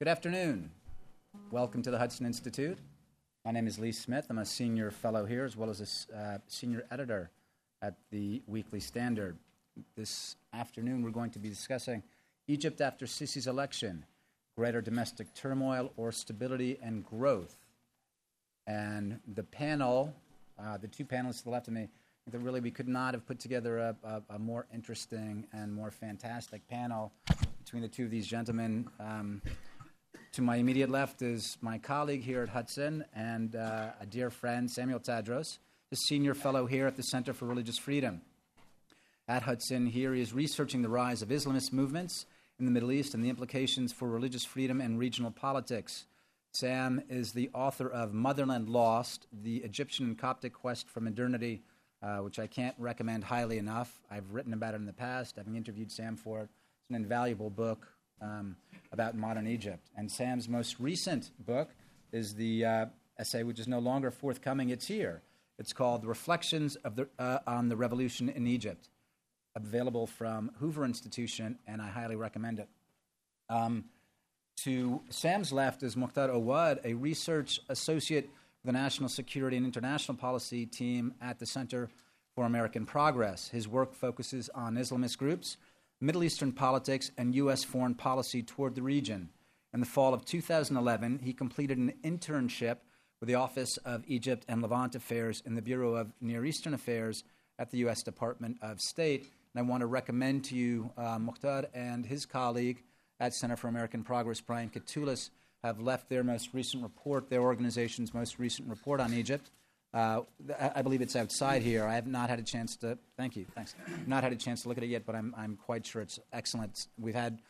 Good afternoon. Welcome to the Hudson Institute. My name is Lee Smith. I'm a senior fellow here as well as a uh, senior editor at the Weekly Standard. This afternoon, we're going to be discussing Egypt after Sisi's election, greater domestic turmoil or stability and growth. And the panel, uh, the two panelists to the left of me, that really we could not have put together a, a, a, more interesting and more fantastic panel between the two of these gentlemen. Um, to my immediate left is my colleague here at Hudson and uh, a dear friend, Samuel Tadros, the senior fellow here at the Center for Religious Freedom. At Hudson, here he is researching the rise of Islamist movements in the Middle East and the implications for religious freedom and regional politics. Sam is the author of Motherland Lost The Egyptian and Coptic Quest for Modernity, uh, which I can't recommend highly enough. I've written about it in the past, having interviewed Sam for it. It's an invaluable book um, about modern Egypt. And Sam's most recent book is the uh, essay, which is no longer forthcoming, it's here. It's called Reflections of the, uh, on the Revolution in Egypt available from Hoover Institution, and I highly recommend it. Um, to Sam's left is Mokhtar Awad, a research associate with the National Security and International Policy team at the Center for American Progress. His work focuses on Islamist groups, Middle Eastern politics, and U.S. foreign policy toward the region. In the fall of 2011, he completed an internship with the Office of Egypt and Levant Affairs in the Bureau of Near Eastern Affairs at the U.S. Department of State and I want to recommend to you uh, Mokhtar and his colleague at Center for American Progress, Brian Katulis, have left their most recent report, their organization's most recent report on Egypt. Uh, I believe it's outside here. I have not had a chance to. Thank you. Thanks. Not had a chance to look at it yet, but I'm I'm quite sure it's excellent. We've had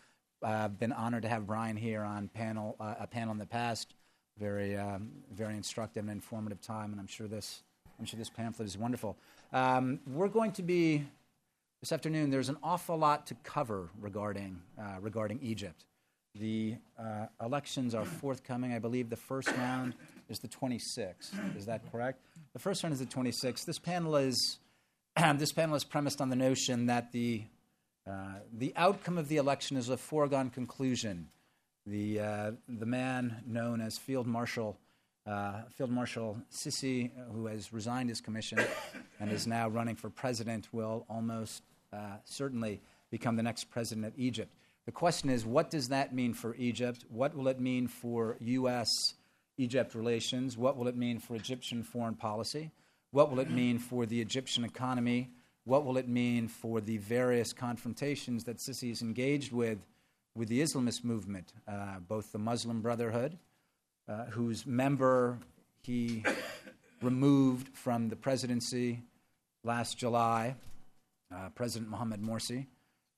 uh, been honored to have Brian here on panel uh, a panel in the past. Very um, very instructive and informative time, and I'm sure this I'm sure this pamphlet is wonderful. Um, we're going to be this afternoon, there's an awful lot to cover regarding, uh, regarding Egypt. The uh, elections are forthcoming. I believe the first round is the 26th. Is that correct? The first one is the 26th. This panel is, this panel is premised on the notion that the, uh, the outcome of the election is a foregone conclusion. The, uh, the man known as Field Marshal uh, Field Marshal Sisi, who has resigned his commission and is now running for president, will almost uh, certainly become the next president of Egypt. The question is, what does that mean for Egypt? What will it mean for U.S. Egypt relations? What will it mean for Egyptian foreign policy? What will it mean for the Egyptian economy? What will it mean for the various confrontations that Sisi is engaged with with the Islamist movement, uh, both the Muslim Brotherhood, uh, whose member he removed from the presidency last July, uh, President Mohamed Morsi,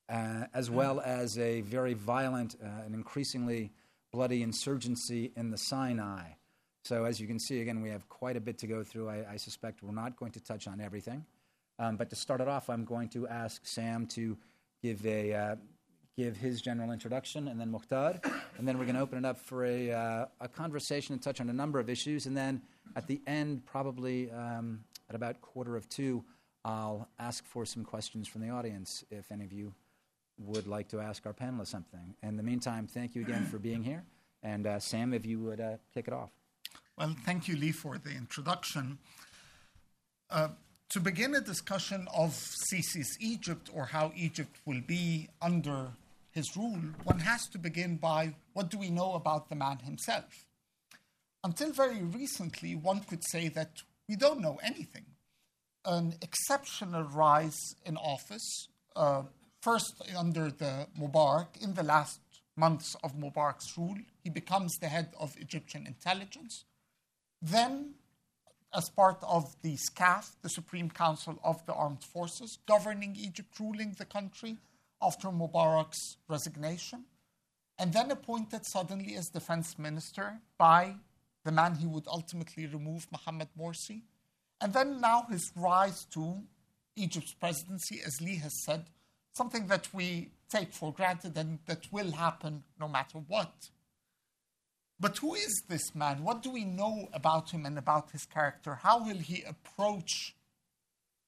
uh, as well as a very violent uh, and increasingly bloody insurgency in the Sinai. So, as you can see, again, we have quite a bit to go through. I, I suspect we're not going to touch on everything. Um, but to start it off, I'm going to ask Sam to give a uh, give his general introduction, and then Mokhtar, and then we're going to open it up for a, uh, a conversation and touch on a number of issues, and then at the end, probably um, at about quarter of two, I'll ask for some questions from the audience if any of you would like to ask our panelists something. In the meantime, thank you again for being here, and uh, Sam, if you would uh, kick it off. Well, thank you, Lee, for the introduction. Uh, to begin a discussion of Sisi's Egypt or how Egypt will be under his rule, one has to begin by what do we know about the man himself? Until very recently, one could say that we don't know anything. An exceptional rise in office, uh, first under the Mubarak, in the last months of Mubarak's rule, he becomes the head of Egyptian intelligence. Then, as part of the SCAF, the Supreme Council of the Armed Forces, governing Egypt, ruling the country, after Mubarak's resignation, and then appointed suddenly as defense minister by the man he would ultimately remove, Mohamed Morsi. And then now his rise to Egypt's presidency, as Lee has said, something that we take for granted and that will happen no matter what. But who is this man? What do we know about him and about his character? How will he approach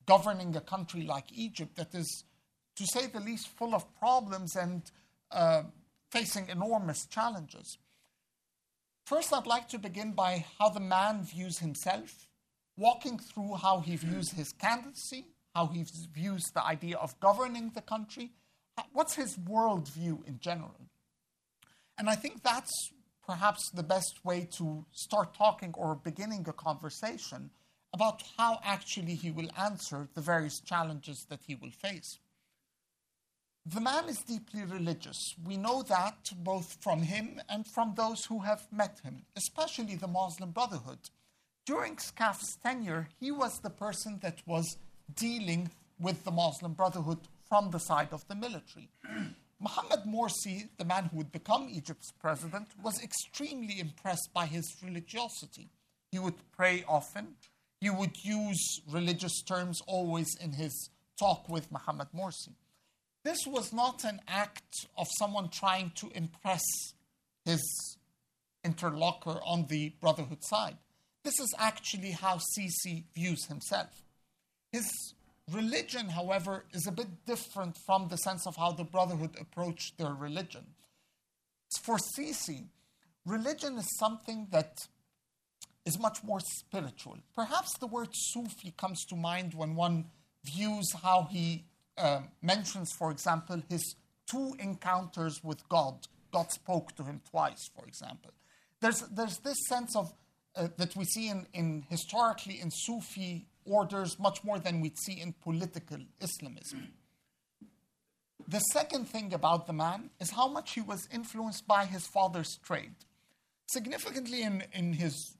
governing a country like Egypt that is to say the least, full of problems and uh, facing enormous challenges. First, I'd like to begin by how the man views himself, walking through how he views his candidacy, how he views the idea of governing the country, what's his worldview in general. And I think that's perhaps the best way to start talking or beginning a conversation about how actually he will answer the various challenges that he will face. The man is deeply religious. We know that both from him and from those who have met him, especially the Muslim Brotherhood. During SCAF's tenure, he was the person that was dealing with the Muslim Brotherhood from the side of the military. Mohammed Morsi, the man who would become Egypt's president, was extremely impressed by his religiosity. He would pray often. He would use religious terms always in his talk with Mohammed Morsi. This was not an act of someone trying to impress his interlocutor on the Brotherhood side. This is actually how Sisi views himself. His religion, however, is a bit different from the sense of how the Brotherhood approached their religion. For Sisi, religion is something that is much more spiritual. Perhaps the word Sufi comes to mind when one views how he uh, mentions, for example, his two encounters with God. God spoke to him twice, for example. There's, there's this sense of uh, that we see in, in historically in Sufi orders much more than we'd see in political Islamism. The second thing about the man is how much he was influenced by his father's trade. Significantly, in, in his,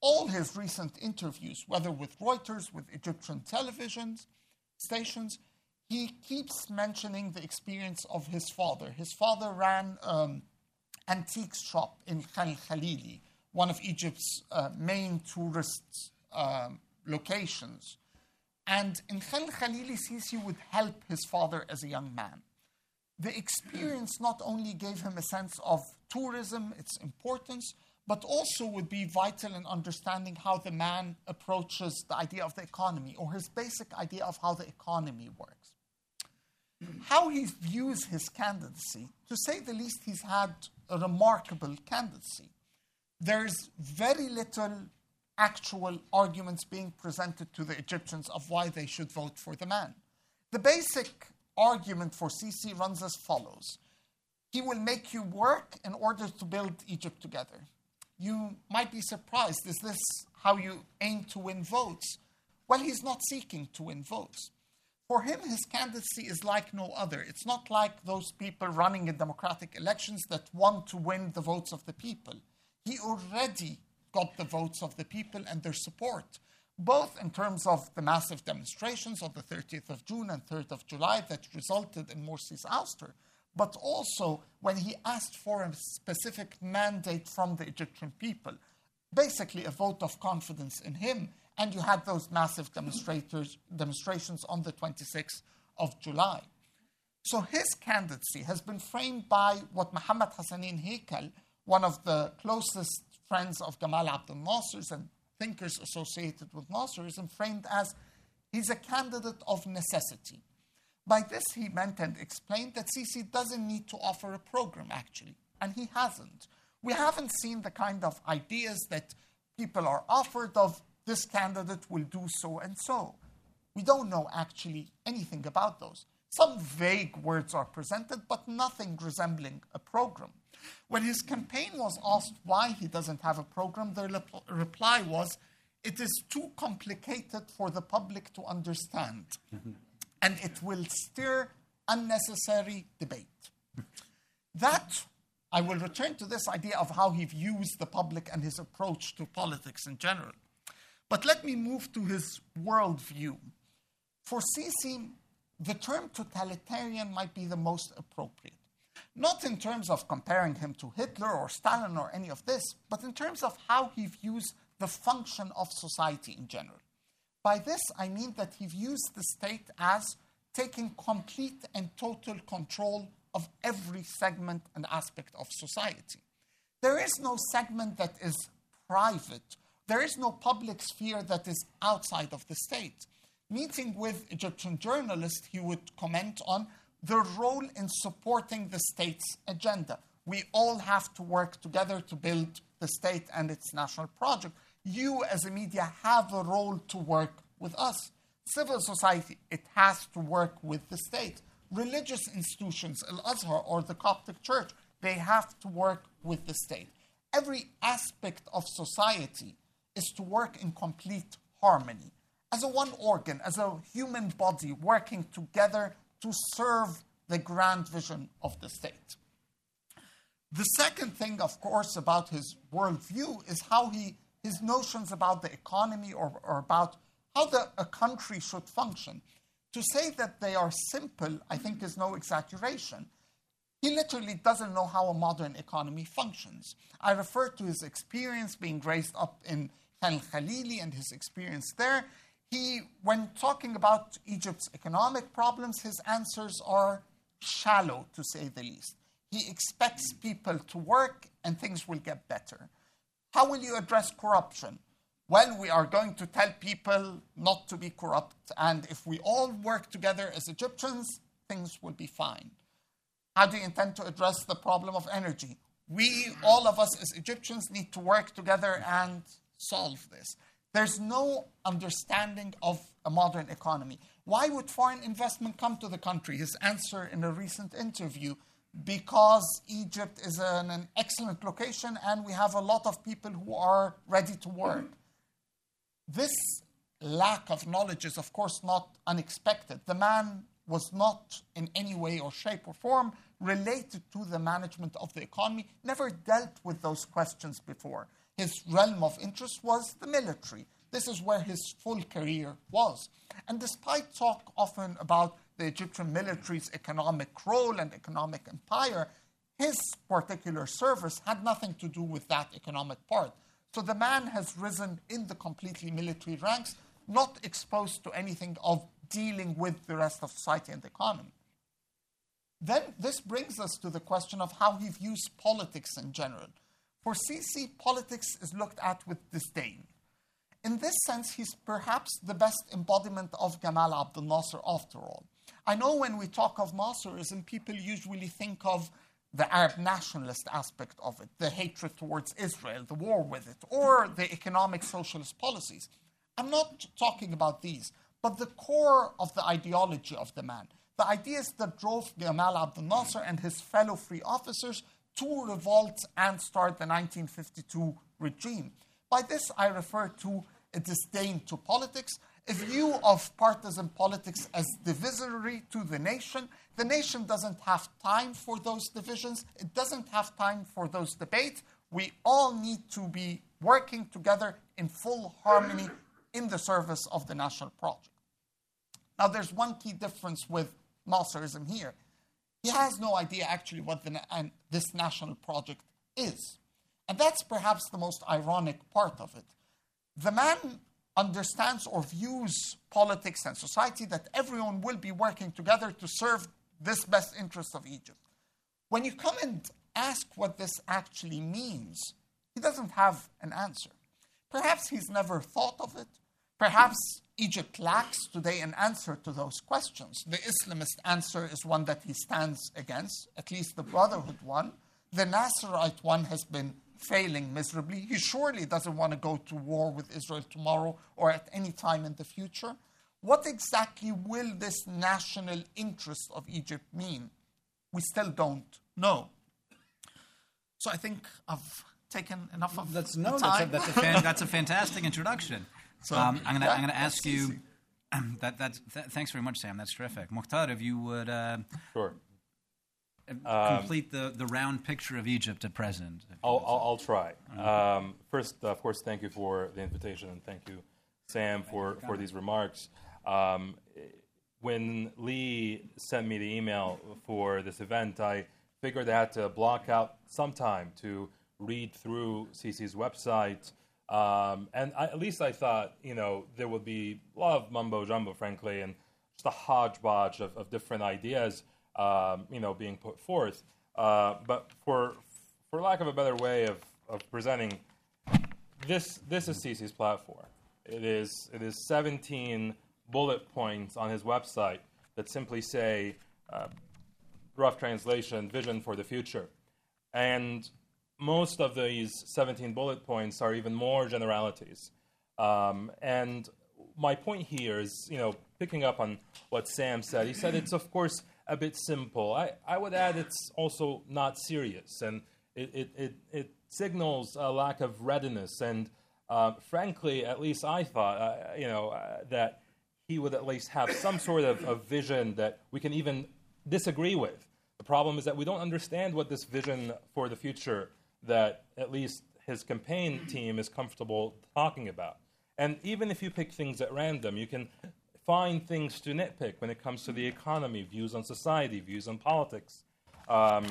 all his recent interviews, whether with Reuters, with Egyptian television stations, he keeps mentioning the experience of his father. His father ran um, antiques shop in Khan Khalili, one of Egypt's uh, main tourist um, locations. And in Khan Khalili, Sisi would help his father as a young man. The experience not only gave him a sense of tourism, its importance, but also would be vital in understanding how the man approaches the idea of the economy or his basic idea of how the economy works. How he views his candidacy, to say the least, he's had a remarkable candidacy. There's very little actual arguments being presented to the Egyptians of why they should vote for the man. The basic argument for Sisi runs as follows He will make you work in order to build Egypt together. You might be surprised is this how you aim to win votes? Well, he's not seeking to win votes. For him, his candidacy is like no other. It's not like those people running in democratic elections that want to win the votes of the people. He already got the votes of the people and their support, both in terms of the massive demonstrations of the 30th of June and 3rd of July that resulted in Morsi's ouster, but also when he asked for a specific mandate from the Egyptian people, basically a vote of confidence in him. And you had those massive demonstrators, demonstrations on the 26th of July. So his candidacy has been framed by what Muhammad Hassanin Heikal, one of the closest friends of Gamal Abdel Nasser and thinkers associated with Nasserism framed as he's a candidate of necessity. By this, he meant and explained that Sisi doesn't need to offer a program, actually, and he hasn't. We haven't seen the kind of ideas that people are offered of this candidate will do so and so. We don't know actually anything about those. Some vague words are presented, but nothing resembling a program. When his campaign was asked why he doesn't have a program, the reply was, it is too complicated for the public to understand, mm-hmm. and it will stir unnecessary debate. That, I will return to this idea of how he views the public and his approach to politics in general. But let me move to his worldview. For Sisi, the term totalitarian might be the most appropriate. Not in terms of comparing him to Hitler or Stalin or any of this, but in terms of how he views the function of society in general. By this, I mean that he views the state as taking complete and total control of every segment and aspect of society. There is no segment that is private. There is no public sphere that is outside of the state. Meeting with Egyptian journalists, he would comment on their role in supporting the state's agenda. We all have to work together to build the state and its national project. You, as a media, have a role to work with us. Civil society, it has to work with the state. Religious institutions, Al Azhar or the Coptic Church, they have to work with the state. Every aspect of society is to work in complete harmony as a one organ, as a human body working together to serve the grand vision of the state. The second thing, of course, about his worldview is how he his notions about the economy or, or about how the, a country should function. To say that they are simple, I think, is no exaggeration. He literally doesn't know how a modern economy functions. I refer to his experience being raised up in Khan Khalili and his experience there. He, when talking about Egypt's economic problems, his answers are shallow, to say the least. He expects people to work and things will get better. How will you address corruption? Well, we are going to tell people not to be corrupt, and if we all work together as Egyptians, things will be fine. How do you intend to address the problem of energy? We, all of us as Egyptians, need to work together and solve this. There's no understanding of a modern economy. Why would foreign investment come to the country? His answer in a recent interview because Egypt is an, an, excellent location and we have a lot of people who are ready to work. This lack of knowledge is, of course, not unexpected. The man was not in any way or shape or form related to the management of the economy, never dealt with those questions before. His realm of interest was the military. This is where his full career was. And despite talk often about the Egyptian military's economic role and economic empire, his particular service had nothing to do with that economic part. So the man has risen in the completely military ranks, not exposed to anything of dealing with the rest of society and the economy. Then this brings us to the question of how he views politics in general. For Sisi, politics is looked at with disdain. In this sense, he's perhaps the best embodiment of Gamal Abdel Nasser after all. I know when we talk of Nasserism, people usually think of the Arab nationalist aspect of it, the hatred towards Israel, the war with it, or the economic socialist policies. I'm not talking about these, but the core of the ideology of the man, the ideas that drove Gamal Abdel Nasser and his fellow free officers to revolt and start the 1952 regime. By this, I refer to a disdain to politics, a view of partisan politics as divisory to the nation. The nation doesn't have time for those divisions, it doesn't have time for those debates. We all need to be working together in full harmony in the service of the national project. Now, there's one key difference with Nasserism here. He has no idea actually what the, this national project is. And that's perhaps the most ironic part of it. The man understands or views politics and society that everyone will be working together to serve this best interest of Egypt. When you come and ask what this actually means, he doesn't have an answer. Perhaps he's never thought of it. Perhaps Egypt lacks today an answer to those questions. The Islamist answer is one that he stands against, at least the Brotherhood one. The Nasserite one has been failing miserably. He surely doesn't want to go to war with Israel tomorrow or at any time in the future. What exactly will this national interest of Egypt mean? We still don't know. So I think I've taken enough of that's, no, time. That's a, that's, a fan, that's a fantastic introduction. So um, I'm going yeah, to ask you. that, that's, th- thanks very much, Sam. That's terrific. Mokhtar, if you would uh, sure. Um, complete the, the round picture of Egypt at present. I'll, I'll, I'll, try. Um, first, uh, of course, thank you for the invitation and thank you, Sam, for, for these remarks. Um, when Lee sent me the email for this event, I figured I had to block out some time to read through Sisi's website. Um, and I, at least I thought, you know, there would be a lot of mumbo jumbo, frankly, and just a hodgepodge of, of different ideas um, you know, being put forth. Uh, but for for lack of a better way of, of presenting, this this is Sisi's platform. It is it is 17 bullet points on his website that simply say, uh, rough translation, vision for the future. And most of these 17 bullet points are even more generalities. Um, and my point here is, you know, picking up on what Sam said. He said it's, of course, a bit simple. I, I would add it's also not serious, and it, it, it, it signals a lack of readiness. And uh, frankly, at least I thought, uh, you know, uh, that he would at least have some sort of, of vision that we can even disagree with. The problem is that we don't understand what this vision for the future that at least his campaign team is comfortable talking about. And even if you pick things at random, you can find things to nitpick when it comes to the economy, views on society, views on politics. Um,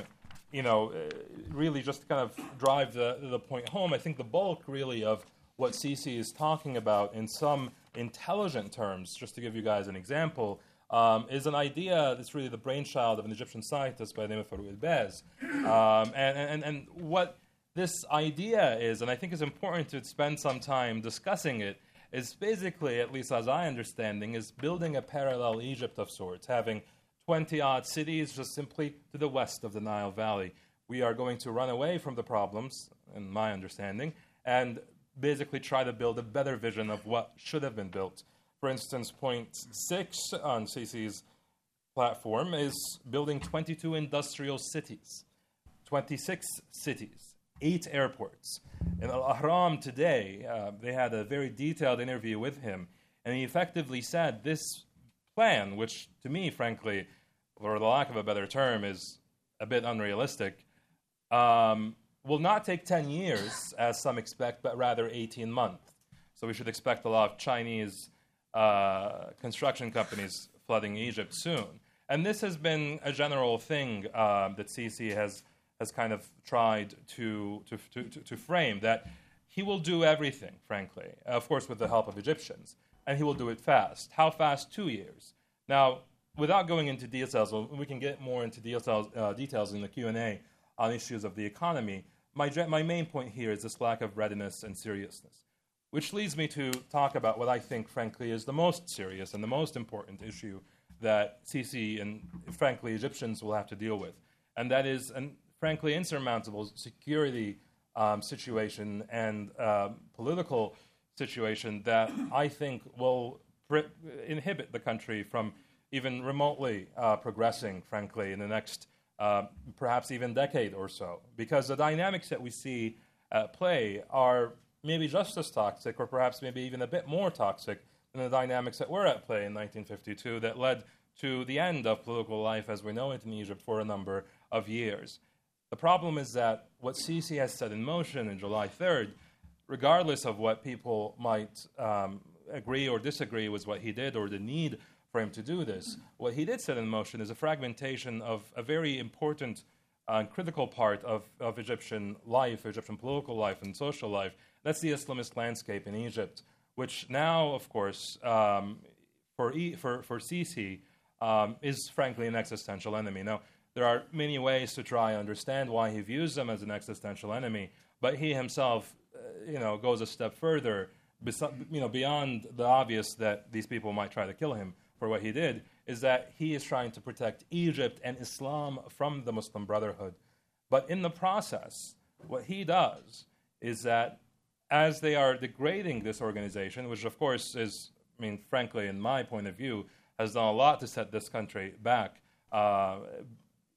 you know, uh, really just kind of drive the, the point home. I think the bulk, really, of what Sisi is talking about in some intelligent terms, just to give you guys an example, um, is an idea that's really the brainchild of an Egyptian scientist by the name of Farouk El-Baz. Um, and, and, and what this idea is, and I think it's important to spend some time discussing it, is basically, at least as I understanding, is building a parallel Egypt of sorts, having 20 odd cities just simply to the west of the Nile Valley. We are going to run away from the problems, in my understanding, and basically try to build a better vision of what should have been built. For instance, point six on Sisi's platform is building 22 industrial cities, 26 cities, eight airports. In Al Ahram today, uh, they had a very detailed interview with him, and he effectively said this plan, which to me, frankly, for the lack of a better term, is a bit unrealistic, um, will not take 10 years, as some expect, but rather 18 months. So we should expect a lot of Chinese uh, construction companies flooding Egypt soon. And this has been a general thing uh, that Sisi has has kind of tried to, to, to, to, frame that he will do everything, frankly, of course, with the help of Egyptians, and he will do it fast. How fast? Two years. Now, without going into details, we can get more into details, uh, details in the Q&A on issues of the economy. My, my main point here is this lack of readiness and seriousness, which leads me to talk about what I think, frankly, is the most serious and the most important issue that Sisi and, frankly, Egyptians will have to deal with. And that is, and frankly insurmountable security um, situation and um, political situation that I think will inhibit the country from even remotely uh, progressing, frankly, in the next uh, perhaps even decade or so. Because the dynamics that we see at play are maybe just as toxic, or perhaps maybe even a bit more toxic than the dynamics that were at play in 1952 that led to the end of political life as we know it in Egypt for a number of years. The problem is that what Sisi has set in motion in July 3rd, regardless of what people might um, agree or disagree with what he did or the need for him to do this, what he did set in motion is a fragmentation of a very important and critical part of, of Egyptian life, Egyptian political life and social life. That's the Islamist landscape in Egypt, which now, of course, um, for, e- for, for Sisi, um, is frankly an existential enemy. Now, there are many ways to try and understand why he views them as an existential enemy, but he himself, uh, you know, goes a step further, you know, beyond the obvious that these people might try to kill him for what he did, is that he is trying to protect Egypt and Islam from the Muslim Brotherhood. But in the process, what he does is that as they are degrading this organization, which of course is, I mean, frankly, in my point of view, has done a lot to set this country back, uh,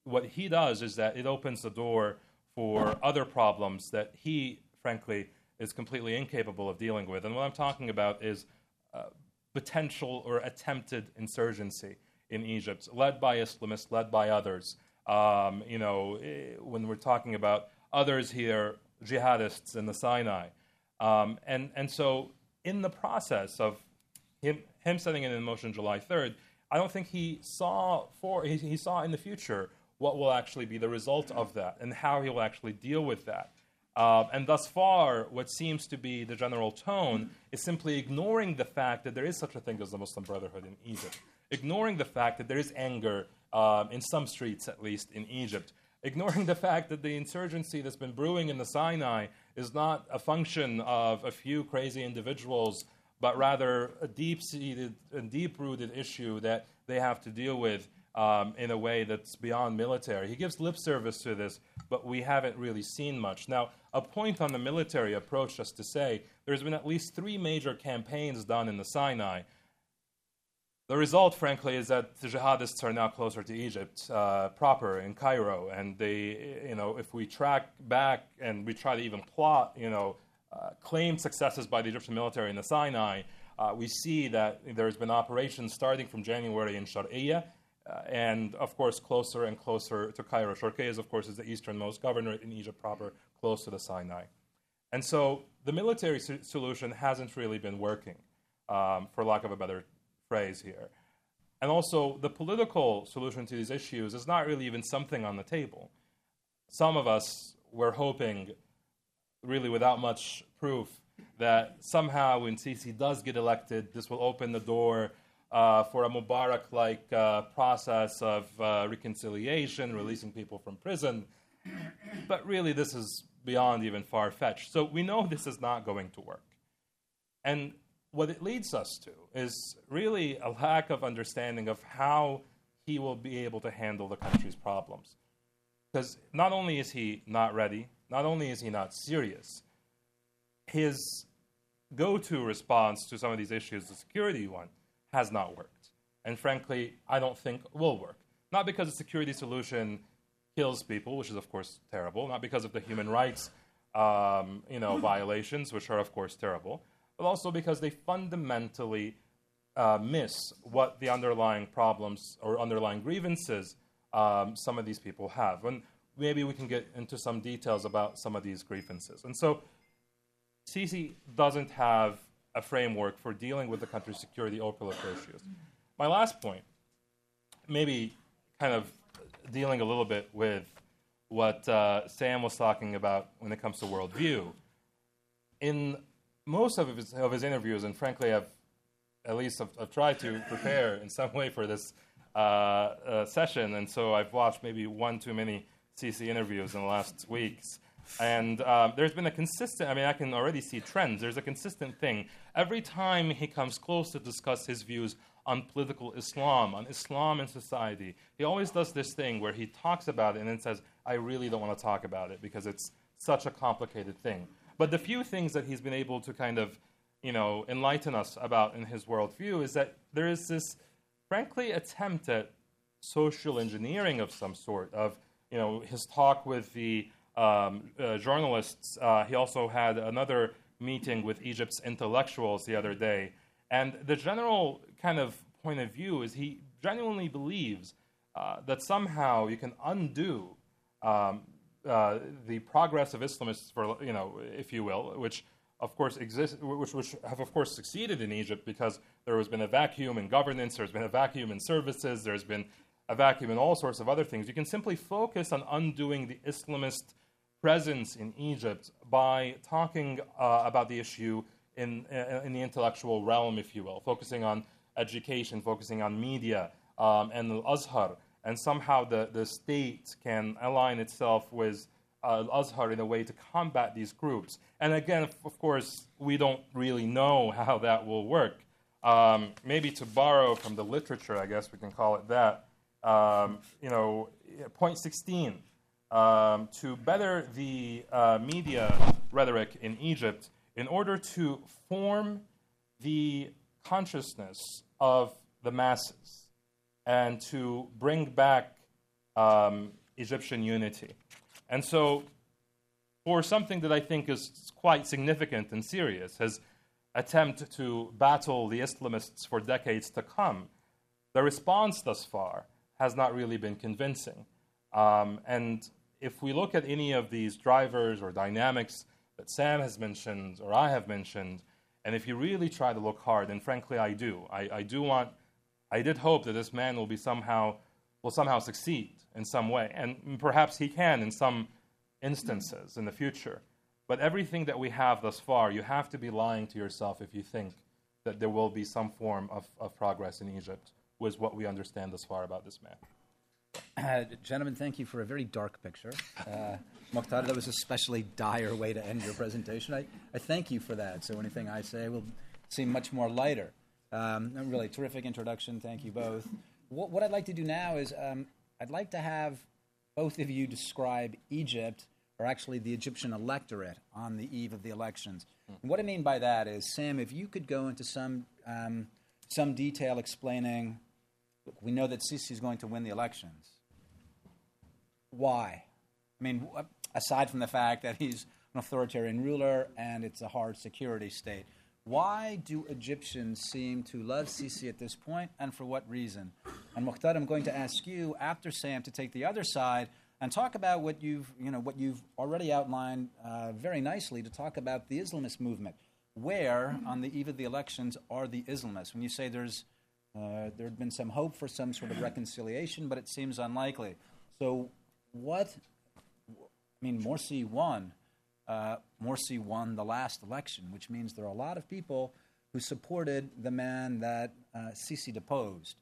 what he does is that it opens the door for other problems that he, frankly, is completely incapable of dealing with. And what I'm talking about is uh, potential or attempted insurgency in Egypt, led by Islamists, led by others. Um, you know, eh, when we're talking about others here, jihadists in the Sinai. Um, and, and so, in the process of him, him setting it in motion July 3rd, I don't think he saw for he, he saw in the future what will actually be the result of that and how he will actually deal with that. Uh, and thus far, what seems to be the general tone is simply ignoring the fact that there is such a thing as the Muslim Brotherhood in Egypt, ignoring the fact that there is anger um, in some streets, at least in Egypt, ignoring the fact that the insurgency that's been brewing in the Sinai is not a function of a few crazy individuals, but rather a deep seated and deep rooted issue that they have to deal with um, in a way that's beyond military. He gives lip service to this, but we haven't really seen much. Now, a point on the military approach, just to say, there's been at least three major campaigns done in the Sinai. The result, frankly, is that the jihadists are now closer to Egypt uh, proper in Cairo, and they, you know, if we track back and we try to even plot, you know, uh, claimed successes by the Egyptian military in the Sinai, uh, we see that there's been operations starting from January in Sharqiyya, uh, and of course closer and closer to Cairo. Sharqiyya, of course, is the easternmost governorate in Egypt proper, close to the Sinai. And so the military so- solution hasn't really been working, um, for lack of a better phrase here. And also, the political solution to these issues is not really even something on the table. Some of us were hoping, really without much proof, that somehow when Sisi does get elected, this will open the door uh, for a Mubarak like uh, process of uh, reconciliation, releasing people from prison. But really, this is beyond even far fetched. So we know this is not going to work. And what it leads us to is really a lack of understanding of how he will be able to handle the country's problems. Because not only is he not ready, not only is he not serious, his go to response to some of these issues, the security one, has not worked. And frankly, I don't think will work. Not because the security solution kills people, which is of course terrible, not because of the human rights um, you know, violations, which are of course terrible, but also because they fundamentally uh, miss what the underlying problems or underlying grievances um, some of these people have. And maybe we can get into some details about some of these grievances. And so Sisi doesn't have a framework for dealing with the country's security or political issues. My last point, maybe kind of dealing a little bit with what uh, Sam was talking about when it comes to worldview. In most of his, of his interviews, and frankly, I've at least I've, I've tried to prepare in some way for this uh, uh, session, and so I've watched maybe one too many Sisi interviews in the last weeks. And um, there's been a consistent, I mean, I can already see trends. There's a consistent thing. Every time he comes close to discuss his views on political Islam, on Islam in society, he always does this thing where he talks about it and then says, I really don't want to talk about it because it's such a complicated thing. But the few things that he's been able to kind of, you know, enlighten us about in his worldview is that there is this, frankly, attempt at social engineering of some sort, of, you know, his talk with the um, uh, journalists. Uh, he also had another meeting with Egypt's intellectuals the other day. And the general kind of point of view is he genuinely believes uh, that somehow you can undo um, uh, the progress of Islamists, for you know, if you will, which of course exist, which, which have of course succeeded in Egypt because there has been a vacuum in governance, there's been a vacuum in services, there's been a vacuum in all sorts of other things. You can simply focus on undoing the Islamist presence in Egypt by talking uh, about the issue in, uh, in the intellectual realm, if you will, focusing on education, focusing on media um, and the Azhar. And somehow the, the state can align itself with uh, Azhar in a way to combat these groups. And again, of course, we don't really know how that will work. Um, maybe to borrow from the literature, I guess we can call it that. Um, you know, point 16 um, to better the uh, media rhetoric in Egypt in order to form the consciousness of the masses and to bring back um, Egyptian unity. And so, for something that I think is quite significant and serious, his attempt to battle the Islamists for decades to come, the response thus far has not really been convincing. Um, and if we look at any of these drivers or dynamics that Sam has mentioned or I have mentioned, and if you really try to look hard, and frankly I do, I, I do want, I did hope that this man will be somehow, will somehow succeed in some way, and perhaps he can in some instances in the future. But everything that we have thus far, you have to be lying to yourself if you think that there will be some form of, of progress in Egypt with what we understand thus far about this man. Uh, gentlemen, thank you for a very dark picture. Uh, Mokhtar, that was a especially dire way to end your presentation. I, I thank you for that. So anything I say will seem much more lighter. Um, really terrific introduction. Thank you both. what, what I'd like to do now is um, I'd like to have both of you describe Egypt, or actually the Egyptian electorate, on the eve of the elections. And what I mean by that is, Sam, if you could go into some um, some detail explaining, look, we know that Sisi is going to win the elections. Why? I mean, aside from the fact that he's an authoritarian ruler and it's a hard security state, why do Egyptians seem to love Sisi at this point, and for what reason? And Mokhtar, I'm going to ask you after Sam to take the other side and talk about what you've, you know, what you've already outlined uh, very nicely to talk about the Islamist movement. Where, on the eve of the elections, are the Islamists? When you say there's uh, there had been some hope for some sort of reconciliation, but it seems unlikely. So, what? I mean, Morsi won. Uh, Morsi won the last election, which means there are a lot of people who supported the man that uh, Sisi deposed.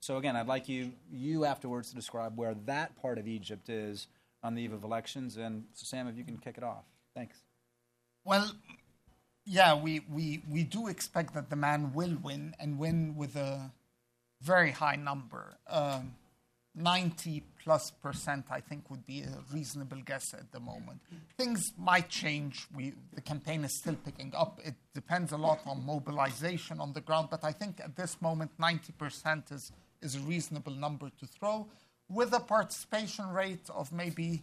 So again, I'd like you you afterwards to describe where that part of Egypt is on the eve of elections, and Sam, if you can kick it off. Thanks. Well, yeah, we, we, we do expect that the man will win and win with a very high number. Um, 90 plus percent, I think, would be a reasonable guess at the moment. Things might change. We, the campaign is still picking up. It depends a lot on mobilization on the ground, but I think at this moment, 90 percent is, is a reasonable number to throw, with a participation rate of maybe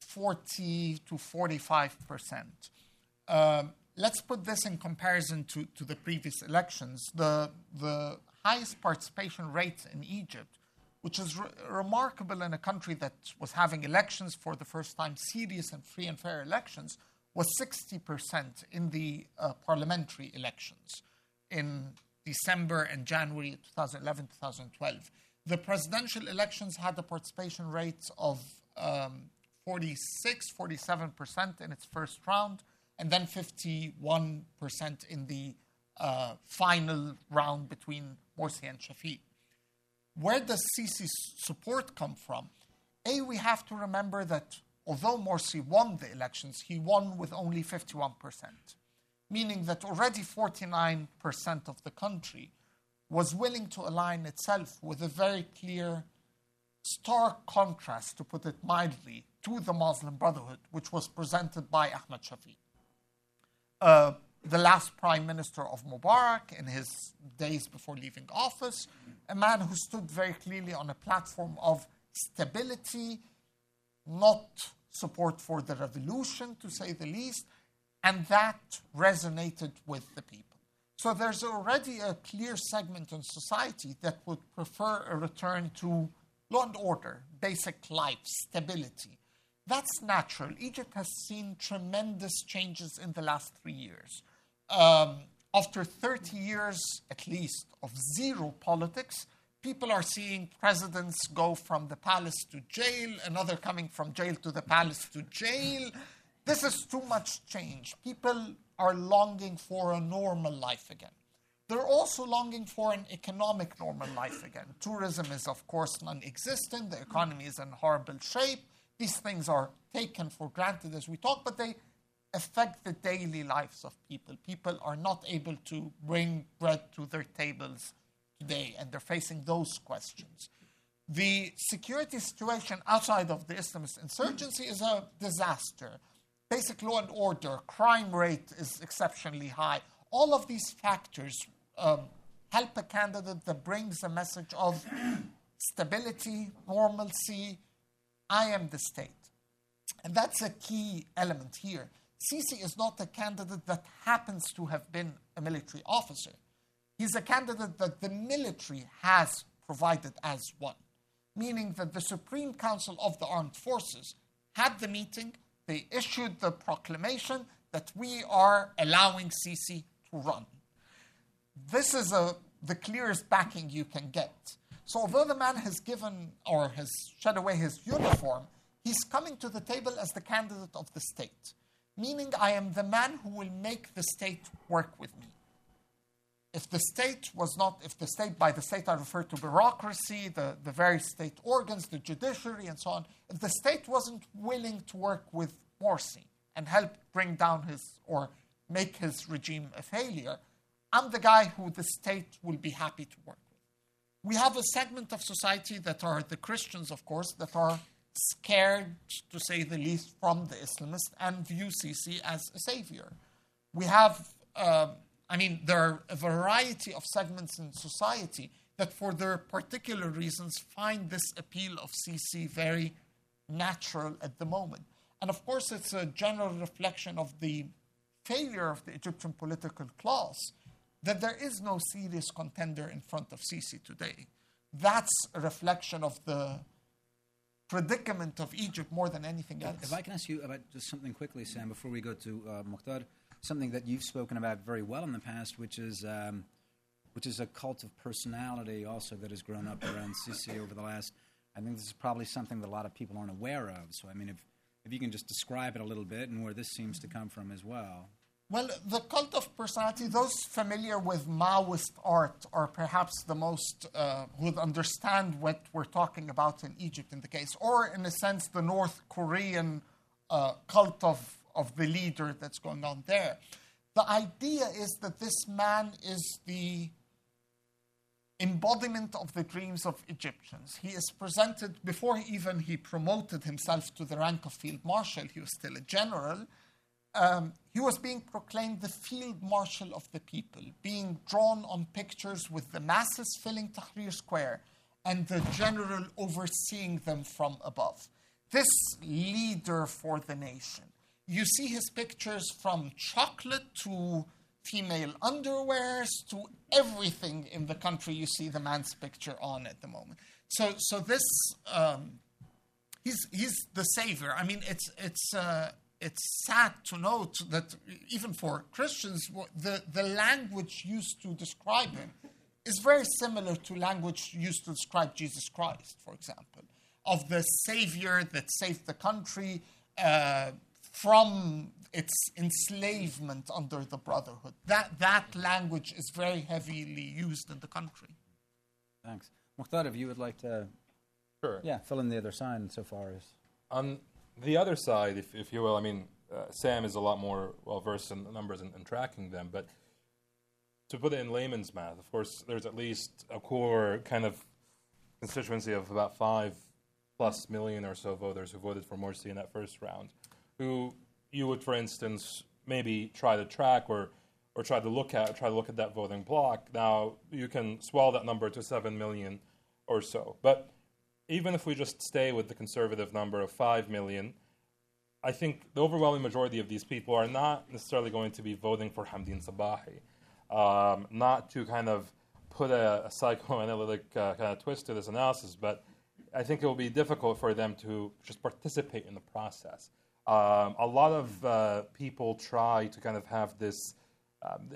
40 to 45 percent. Um, let's put this in comparison to, to the previous elections. The, the highest participation rates in Egypt, which is re- remarkable in a country that was having elections for the first time, serious and free and fair elections, was 60% in the uh, parliamentary elections in December and January 2011 2012. The presidential elections had a participation rate of um, 46, 47% in its first round, and then 51% in the uh, final round between Morsi and Shafiq. Where does Sisi's support come from? A, we have to remember that although Morsi won the elections, he won with only 51%, meaning that already 49% of the country was willing to align itself with a very clear, stark contrast, to put it mildly, to the Muslim Brotherhood, which was presented by Ahmed Shafiq. Uh, the last prime minister of Mubarak in his days before leaving office, a man who stood very clearly on a platform of stability, not support for the revolution, to say the least, and that resonated with the people. So there's already a clear segment in society that would prefer a return to law and order, basic life, stability. That's natural. Egypt has seen tremendous changes in the last three years. Um, after 30 years, at least, of zero politics, people are seeing presidents go from the palace to jail, another coming from jail to the palace to jail. This is too much change. People are longing for a normal life again. They're also longing for an economic normal life again. Tourism is, of course, non existent. The economy is in horrible shape. These things are taken for granted as we talk, but they affect the daily lives of people. People are not able to bring bread to their tables today, and they're facing those questions. The security situation outside of the Islamist insurgency is a disaster. Basic law and order, crime rate is exceptionally high. All of these factors um, help a candidate that brings a message of stability, normalcy. I am the state. And that's a key element here. Sisi is not a candidate that happens to have been a military officer. He's a candidate that the military has provided as one, meaning that the Supreme Council of the Armed Forces had the meeting, they issued the proclamation that we are allowing Sisi to run. This is a, the clearest backing you can get. So, although the man has given or has shed away his uniform, he's coming to the table as the candidate of the state, meaning I am the man who will make the state work with me. If the state was not, if the state, by the state I refer to bureaucracy, the, the various state organs, the judiciary, and so on, if the state wasn't willing to work with Morsi and help bring down his or make his regime a failure, I'm the guy who the state will be happy to work with. We have a segment of society that are the Christians, of course, that are scared, to say the least, from the Islamists and view Sisi as a savior. We have, uh, I mean, there are a variety of segments in society that, for their particular reasons, find this appeal of Sisi very natural at the moment. And of course, it's a general reflection of the failure of the Egyptian political class that there is no serious contender in front of Sisi today. That's a reflection of the predicament of Egypt more than anything else. If I can ask you about just something quickly, Sam, before we go to uh, Mokhtar, something that you've spoken about very well in the past, which is um, which is a cult of personality also that has grown up around Sisi over the last. I think this is probably something that a lot of people aren't aware of. So I mean, if if you can just describe it a little bit and where this seems to come from as well. Well, the cult of personality, those familiar with Maoist art are perhaps the most, uh, would understand what we're talking about in Egypt in the case, or in a sense, the North Korean uh, cult of, of the leader that's going on there. The idea is that this man is the embodiment of the dreams of Egyptians. He is presented, before even he promoted himself to the rank of field marshal, he was still a general um, he was being proclaimed the field marshal of the people, being drawn on pictures with the masses filling Tahrir Square and the general overseeing them from above. This leader for the nation. You see his pictures from chocolate to female underwears to everything in the country you see the man's picture on at the moment. So, so this, um, he's, he's the savior. I mean, it's, it's, uh, it's sad to note that even for Christians, the, the language used to describe him is very similar to language used to describe Jesus Christ, for example, of the Savior that saved the country uh, from its enslavement under the Brotherhood. That, that language is very heavily used in the country. Thanks. Mokhtar, if you would like to sure. yeah, fill in the other side so far as. Um, the other side, if, if you will, I mean, uh, Sam is a lot more well versed in numbers and, and, tracking them, but to put it in layman's math, of course, there's at least a core kind of constituency of about five plus million or so voters who voted for Morsi in that first round, who you would, for instance, maybe try to track or or try to look at try to look at that voting block. Now you can swell that number to seven million or so, but even if we just stay with the conservative number of 5 million, I think the overwhelming majority of these people are not necessarily going to be voting for Hamdin Sabahi. Um, not to kind of put a, a psychoanalytic uh, kind of twist to this analysis, but I think it will be difficult for them to just participate in the process. Um, a lot of uh, people try to kind of have this. Um,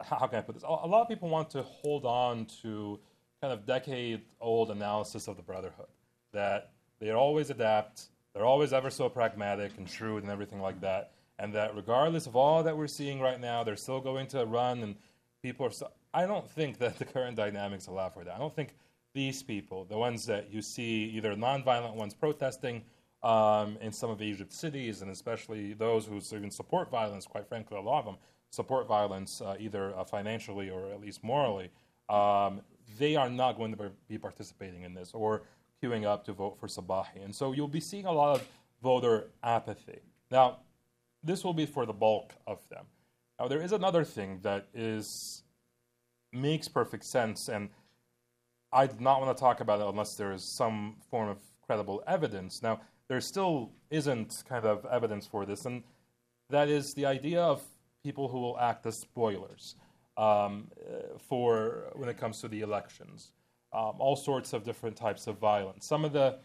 how can I put this? A lot of people want to hold on to kind of decade old analysis of the Brotherhood that they always adapt, they're always ever so pragmatic and shrewd and everything like that, and that regardless of all that we're seeing right now, they're still going to run and people are. I don't think that the current dynamics allow for that. I don't think these people, the ones that you see, either nonviolent ones protesting um, in some of Egypt's cities, and especially those who even support violence, quite frankly, a lot of them support violence uh, either uh, financially or at least morally. Um, they are not going to be participating in this, or queuing up to vote for Sabahi. And so you'll be seeing a lot of voter apathy. Now, this will be for the bulk of them. Now, there is another thing that is makes perfect sense, and I do not want to talk about it unless there is some form of credible evidence. Now, there still isn't kind of evidence for this, and that is the idea of people who will act as spoilers um, for when it comes to the elections um, all sorts of different types of violence. Some of the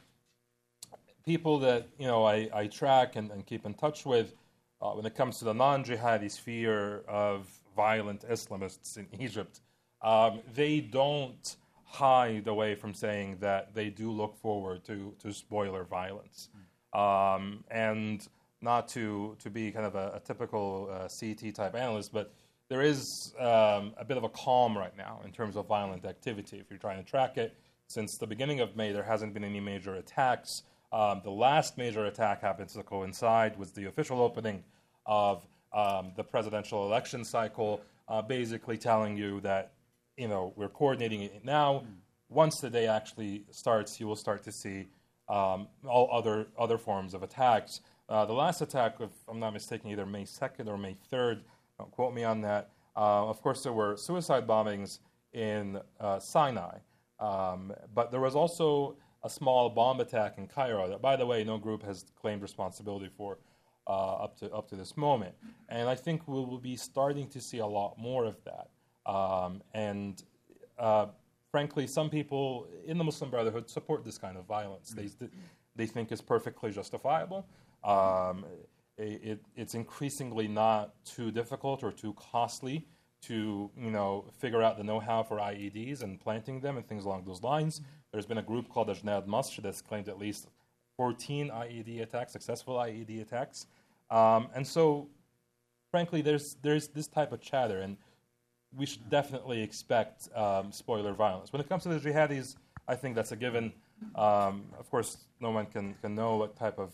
people that you know I, I track and, and, keep in touch with uh, when it comes to the non-jihadi sphere of violent Islamists in Egypt, um, they don't hide away from saying that they do look forward to, to spoiler violence. Um, and not to, to be kind of a, a typical uh, CT type analyst, but there is um, a bit of a calm right now in terms of violent activity. If you're trying to track it, since the beginning of May, there hasn't been any major attacks. Um, the last major attack happens to coincide with the official opening of um, the presidential election cycle, uh, basically telling you that you know we're coordinating it now. once the day actually starts, you will start to see um, all other other forms of attacks. Uh, the last attack, if I'm not mistaken, either May 2nd or May 3rd. Don't quote me on that. Uh, of course, there were suicide bombings in uh, Sinai, um, but there was also a small bomb attack in Cairo that, by the way, no group has claimed responsibility for uh, up to up to this moment. And I think we will be starting to see a lot more of that. Um, and uh, frankly, some people in the Muslim Brotherhood support this kind of violence. They they think it's perfectly justifiable. Um, it, it's increasingly not too difficult or too costly to you know figure out the know-how for IEDs and planting them and things along those lines. There's been a group called Ajnad Masr that's claimed at least 14 IED attacks, successful IED attacks, um, and so frankly, there's there's this type of chatter, and we should definitely expect um, spoiler violence. When it comes to the jihadis, I think that's a given. Um, of course, no one can, can know what type of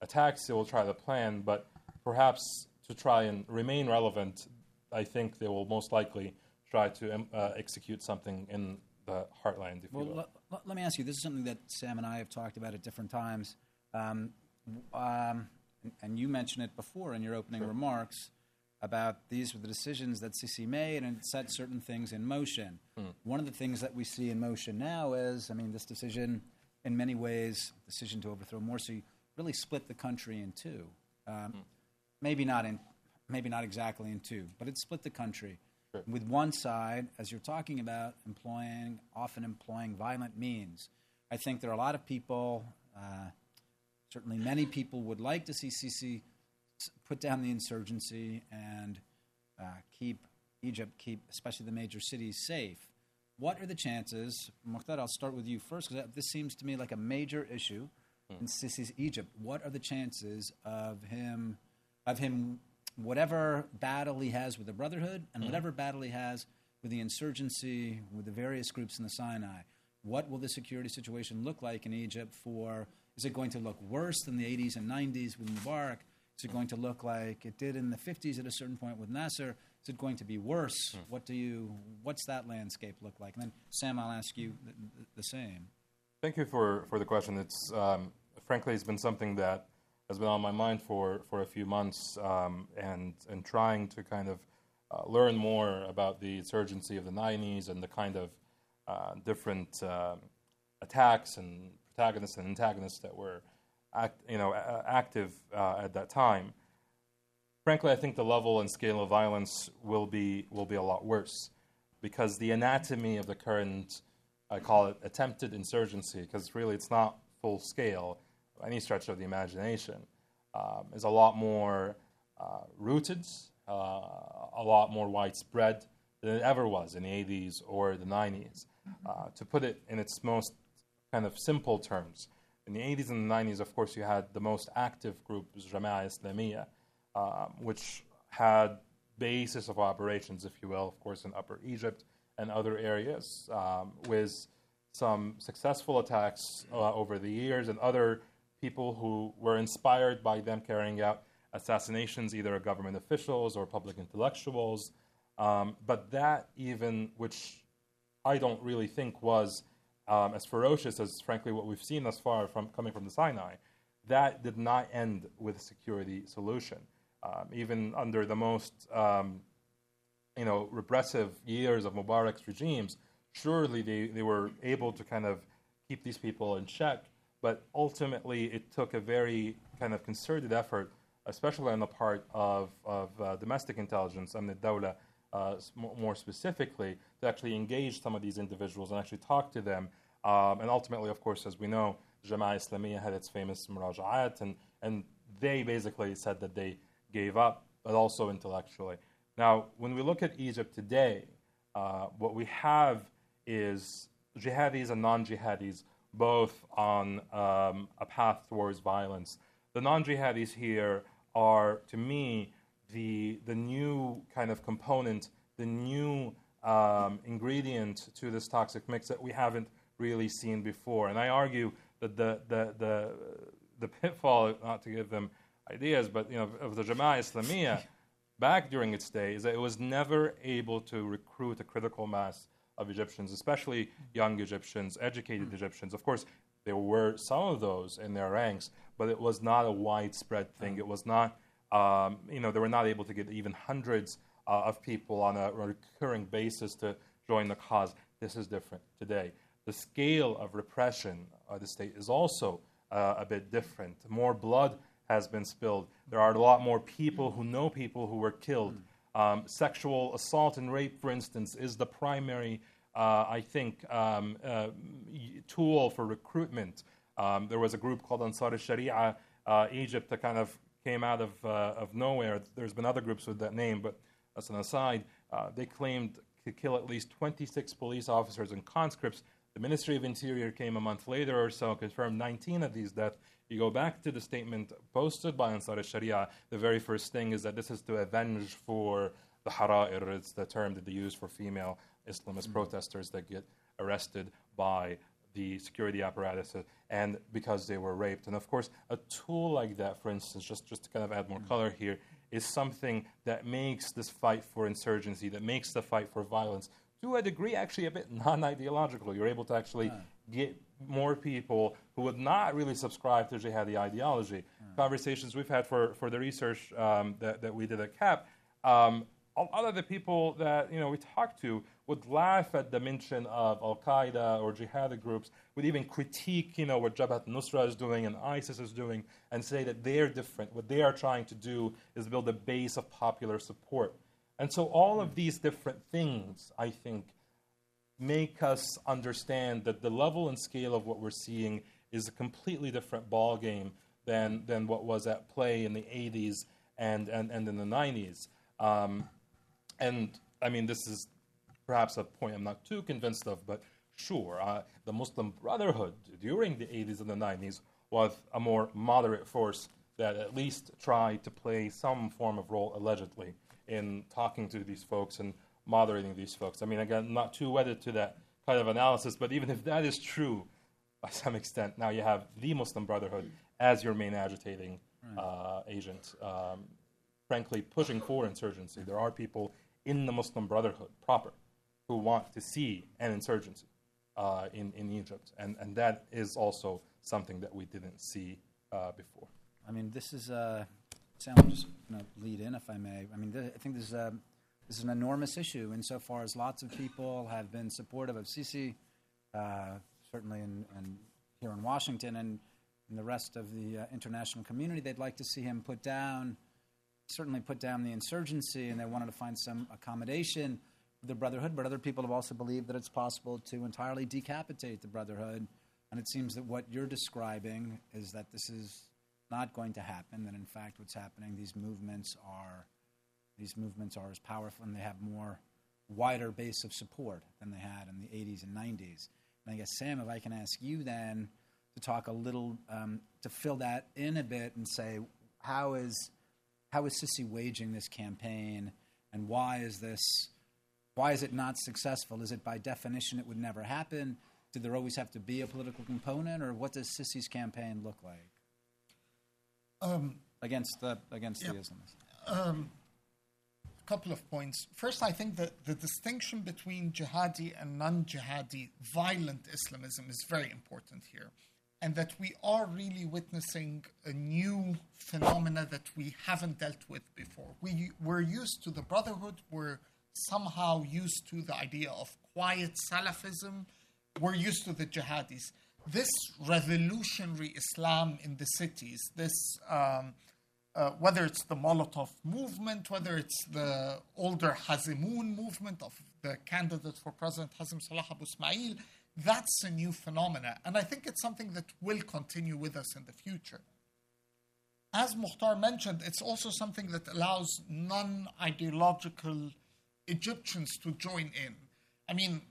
attacks they will try to plan, but perhaps to try and remain relevant, I think they will most likely try to um, uh, execute something in the heartland, if well, you will. L- let me ask you this is something that Sam and I have talked about at different times. Um, um, and you mentioned it before in your opening sure. remarks about these were the decisions that Sisi made and set certain things in motion. Mm. One of the things that we see in motion now is, I mean, this decision, in many ways, decision to overthrow Morsi, really split the country in two. Um, mm. Maybe not in, maybe not exactly in two, but it split the country. Sure. With one side, as you're talking about, employing often employing violent means. I think there are a lot of people. Uh, certainly, many people would like to see Sisi put down the insurgency and uh, keep Egypt, keep especially the major cities safe. What are the chances, Mokhtar, I'll start with you first, because this seems to me like a major issue hmm. in Sisi's Egypt. What are the chances of him, of him, whatever battle he has with the Brotherhood and hmm. whatever battle he has with the insurgency, with the various groups in the Sinai? What will the security situation look like in Egypt for, is it going to look worse than the 80s and 90s with Mubarak? Is it going to look like it did in the 50s at a certain point with Nasser? Is it going to be worse? Hmm. What do you? What's that landscape look like? And then Sam, I'll ask you the, the same. Thank you for, for the question. It's um, frankly it's been something that has been on my mind for, for a few months, um, and and trying to kind of uh, learn more about the insurgency of the 90s and the kind of uh, different uh, attacks and protagonists and antagonists that were act, you know, active uh, at that time. Frankly, I think the level and scale of violence will be will be a lot worse because the anatomy of the current, I call it attempted insurgency, because really it's not full scale, any stretch of the imagination, um, is a lot more uh, rooted, uh, a lot more widespread than it ever was in the 80s or the 90s. Uh, to put it in its most kind of simple terms, in the 80s and the 90s, of course, you had the most active group, Jama'ah Islamiyah, um, which had basis of operations, if you will, of course, in Upper Egypt and other areas, um, with some successful attacks uh, over the years and other people who were inspired by them carrying out assassinations, either of government officials or public intellectuals. Um, but that, even, which I don't really think was um, as ferocious as, frankly, what we've seen thus far from coming from the Sinai, that did not end with a security solution. Um, even under the most, um, you know, repressive years of Mubarak's regimes, surely they, they were able to kind of keep these people in check. But ultimately, it took a very kind of concerted effort, especially on the part of, of uh, domestic intelligence, and the Dawla, uh, more specifically, to actually engage some of these individuals and actually talk to them. Um, and ultimately, of course, as we know, Jama'ah Islamiyah had its famous muraja'at, and, and they basically said that they gave up, but also intellectually. Now, when we look at Egypt today, uh, what we have is jihadis and non jihadis both on um, a path towards violence. The non jihadis here are, to me, the, the new kind of component, the new um, ingredient to this toxic mix that we haven't really seen before. And I argue that the, the, the, the pitfall, not to give them ideas, but you know, of the Jama'ah Islamiyah back during its day is that it was never able to recruit a critical mass of Egyptians, especially young Egyptians, educated Egyptians. Of course, there were some of those in their ranks, but it was not a widespread thing. It was not, um, you know, they were not able to get even hundreds uh, of people on a recurring basis to join the cause. This is different today. The scale of repression of the state is also uh, a bit different. More blood has been spilled. There are a lot more people who know people who were killed. Um, sexual assault and rape, for instance, is the primary uh, I think, um, uh, tool for recruitment. Um, there was a group called Ansar al-Sharia uh, Egypt that kind of came out of, uh, of nowhere. There's been other groups with that name, but as an aside, uh, they claimed to kill at least 26 police officers and conscripts. The Ministry of Interior came a month later or so, confirmed 19 of these deaths. You go back to the statement posted by Ansar al-Sharia, the very first thing is that this is to avenge for the hara'ir, it's the term that they use for female Islamist mm-hmm. protesters that get arrested by the security apparatus and because they were raped. And of course, a tool like that, for instance, just, just to kind of add more mm-hmm. color here, is something that makes this fight for insurgency, that makes the fight for violence, to a degree, actually a bit non ideological. You're able to actually get more people who would not really subscribe to jihadi ideology. Conversations we've had for, for the research um, that, that we did at CAP, um, a lot of the people that you know we talked to would laugh at the mention of Al Qaeda or jihadi groups, would even critique, you know, what Jabhat Nusra is doing and ISIS is doing, and say that they're different. What they are trying to do is build a base of popular support. And so all of these different things, I think, make us understand that the level and scale of what we're seeing is a completely different ballgame than, than what was at play in the 80s and, and, and in the 90s. Um, and I mean, this is perhaps a point I'm not too convinced of, but sure, uh, the Muslim Brotherhood during the 80s and the 90s was a more moderate force that at least tried to play some form of role, allegedly, in talking to these folks and moderating these folks. I mean, again, not too wedded to that kind of analysis, but even if that is true, by some extent, now you have the Muslim Brotherhood as your main agitating uh, agent, um, frankly, pushing for insurgency. There are people in the Muslim Brotherhood proper who want to see an insurgency uh, in, in Egypt. And, and that is also something that we didn't see uh, before. I mean, this is, uh, Sam, I'm just going to lead in, if I may. I mean, th- I think this is, a, this is an enormous issue insofar as lots of people have been supportive of Sisi, uh, certainly in, in, here in Washington and in the rest of the uh, international community. They'd like to see him put down, certainly put down the insurgency, and they wanted to find some accommodation for the Brotherhood, but other people have also believed that it's possible to entirely decapitate the Brotherhood. And it seems that what you're describing is that this is not going to happen. That in fact, what's happening, these movements are these movements are as powerful and they have more wider base of support than they had in the 80s and 90s. And I guess Sam, if I can ask you then to talk a little um, to fill that in a bit and say how is how is Sisi waging this campaign and why is this why is it not successful? Is it by definition it would never happen? Did there always have to be a political component, or what does Sisi's campaign look like um, against the against yeah, the Islamists? Um, couple of points. First, I think that the distinction between jihadi and non-jihadi violent Islamism is very important here, and that we are really witnessing a new phenomena that we haven't dealt with before. We we're used to the Brotherhood. We're somehow used to the idea of quiet Salafism. We're used to the jihadis. This revolutionary Islam in the cities, this um, uh, whether it's the Molotov movement, whether it's the older Hazimoun movement of the candidate for President Hazim Salah Abu Ismail, that's a new phenomena. And I think it's something that will continue with us in the future. As Mokhtar mentioned, it's also something that allows non ideological Egyptians to join in. I mean,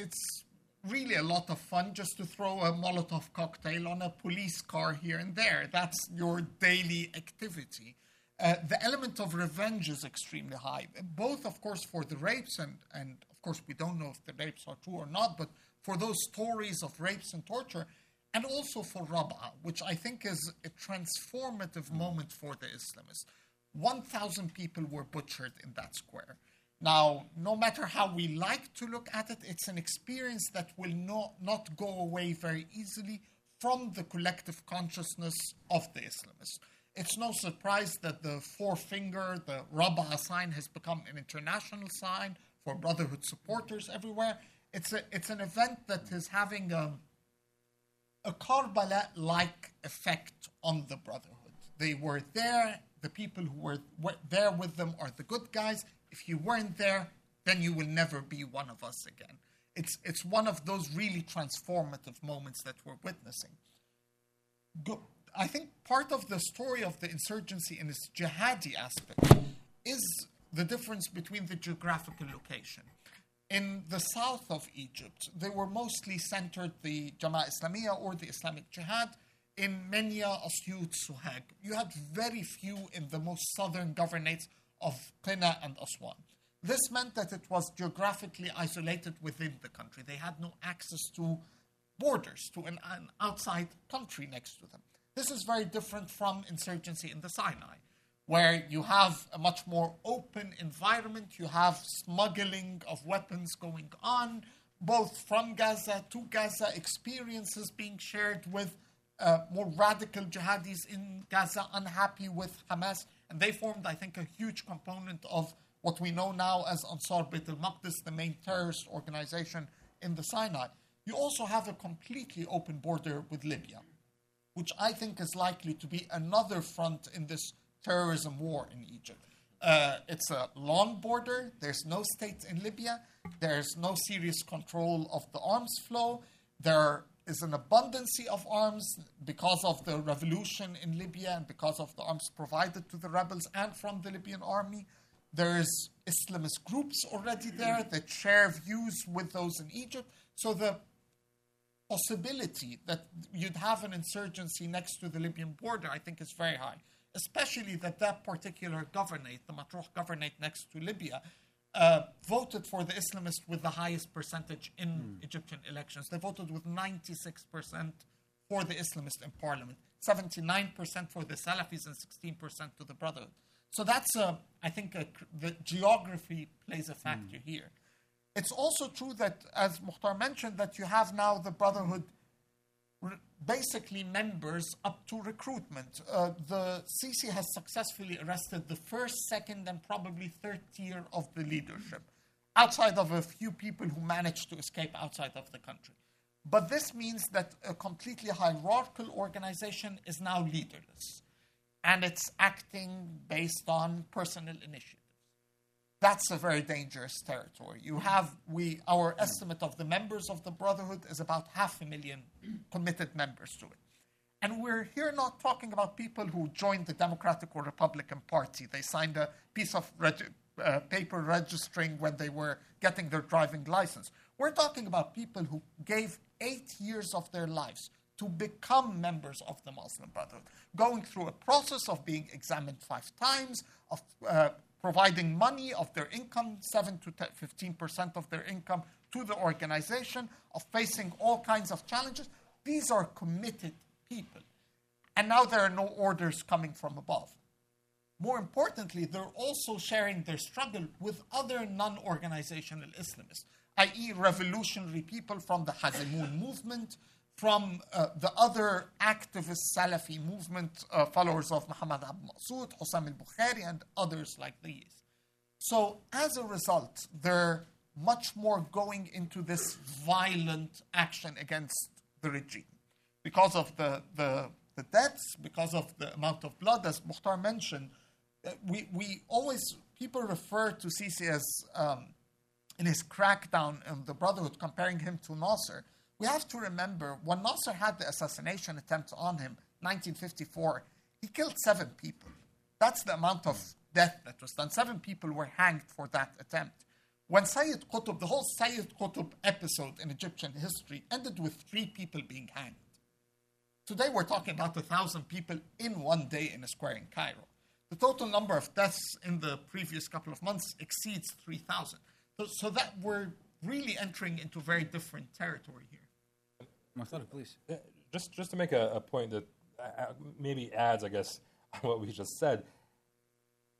it's really a lot of fun just to throw a Molotov cocktail on a police car here and there. That's your daily activity. Uh, the element of revenge is extremely high, both, of course, for the rapes, and, and of course, we don't know if the rapes are true or not, but for those stories of rapes and torture, and also for Rab'a, which I think is a transformative moment for the Islamists. 1,000 people were butchered in that square. Now, no matter how we like to look at it, it's an experience that will not, not go away very easily from the collective consciousness of the Islamists. It's no surprise that the forefinger, the Rabaa sign, has become an international sign for Brotherhood supporters everywhere. It's, a, it's an event that is having um, a, a Karbala like effect on the Brotherhood. They were there, the people who were there with them are the good guys. If you weren't there, then you will never be one of us again. It's, it's one of those really transformative moments that we're witnessing. Go, I think part of the story of the insurgency in its jihadi aspect is the difference between the geographical location. In the south of Egypt, they were mostly centered the Jama'a Islamiyah or the Islamic Jihad in Menya, Asyut, Suhag. You had very few in the most southern governorates of Qina and Aswan. This meant that it was geographically isolated within the country. They had no access to borders, to an, an outside country next to them. This is very different from insurgency in the Sinai, where you have a much more open environment. You have smuggling of weapons going on, both from Gaza to Gaza, experiences being shared with uh, more radical jihadis in Gaza, unhappy with Hamas. And they formed, I think, a huge component of what we know now as Ansar Beit al Maqdis, the main terrorist organization in the Sinai. You also have a completely open border with Libya, which I think is likely to be another front in this terrorism war in Egypt. Uh, it's a long border. There's no state in Libya. There's no serious control of the arms flow. There is an abundance of arms because of the revolution in Libya and because of the arms provided to the rebels and from the Libyan army. There's Islamist groups already there that share views with those in Egypt. So the possibility that you'd have an insurgency next to the Libyan border, I think, is very high. Especially that that particular governorate, the Matruh governorate next to Libya, uh, voted for the Islamists with the highest percentage in mm. Egyptian elections. They voted with 96% for the Islamists in parliament, 79% for the Salafis, and 16% to the Brotherhood. So that's, uh, I think, a, the geography plays a factor mm. here. It's also true that, as Mokhtar mentioned, that you have now the Brotherhood basically members up to recruitment. Uh, the Sisi has successfully arrested the first, second, and probably third tier of the leadership, outside of a few people who managed to escape outside of the country. But this means that a completely hierarchical organization is now leaderless, and it's acting based on personal initiative that's a very dangerous territory. You have we our estimate of the members of the Brotherhood is about half a million committed members to it. And we're here not talking about people who joined the Democratic or Republican Party. They signed a piece of reg- uh, paper registering when they were getting their driving license. We're talking about people who gave eight years of their lives to become members of the Muslim Brotherhood, going through a process of being examined five times, of uh, providing money of their income, 7 to 15% of their income, to the organization, of facing all kinds of challenges. These are committed people. And now there are no orders coming from above. More importantly, they're also sharing their struggle with other non organizational Islamists, i.e., revolutionary people from the Hazimun movement, from uh, the other activist Salafi movement, uh, followers of Muhammad Abd Maqsood, Hussam al Bukhari, and others like these. So, as a result, they're much more going into this violent action against the regime because of the, the, the deaths, because of the amount of blood, as Mokhtar mentioned. Uh, we, we always, people refer to Sisi as, um, in his crackdown on the Brotherhood, comparing him to Nasser we have to remember when Nasser had the assassination attempt on him, 1954, he killed seven people. That's the amount of death that was done. Seven people were hanged for that attempt. When Sayyid Qutb, the whole Sayyid Qutb episode in Egyptian history ended with three people being hanged. Today we're talking about a thousand people in one day in a square in Cairo. The total number of deaths in the previous couple of months exceeds 3,000. So, so that we're really entering into very different territory here. Marcelo, please. Just, just to make a, a point that uh, maybe adds, I guess, what we just said.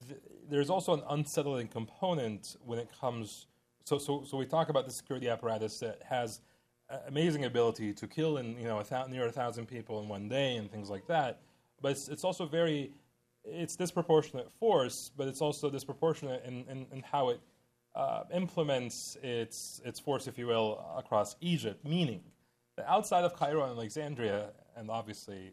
th- there's also an unsettling component when it comes. So, so, so we talk about the security apparatus that has uh, amazing ability to kill in you know a near a thousand people in one day and things like that. But it's, it's also very it's disproportionate force, but it's also disproportionate in, in, in how it uh, implements its its force, if you will, across Egypt. Meaning outside of Cairo and Alexandria, and obviously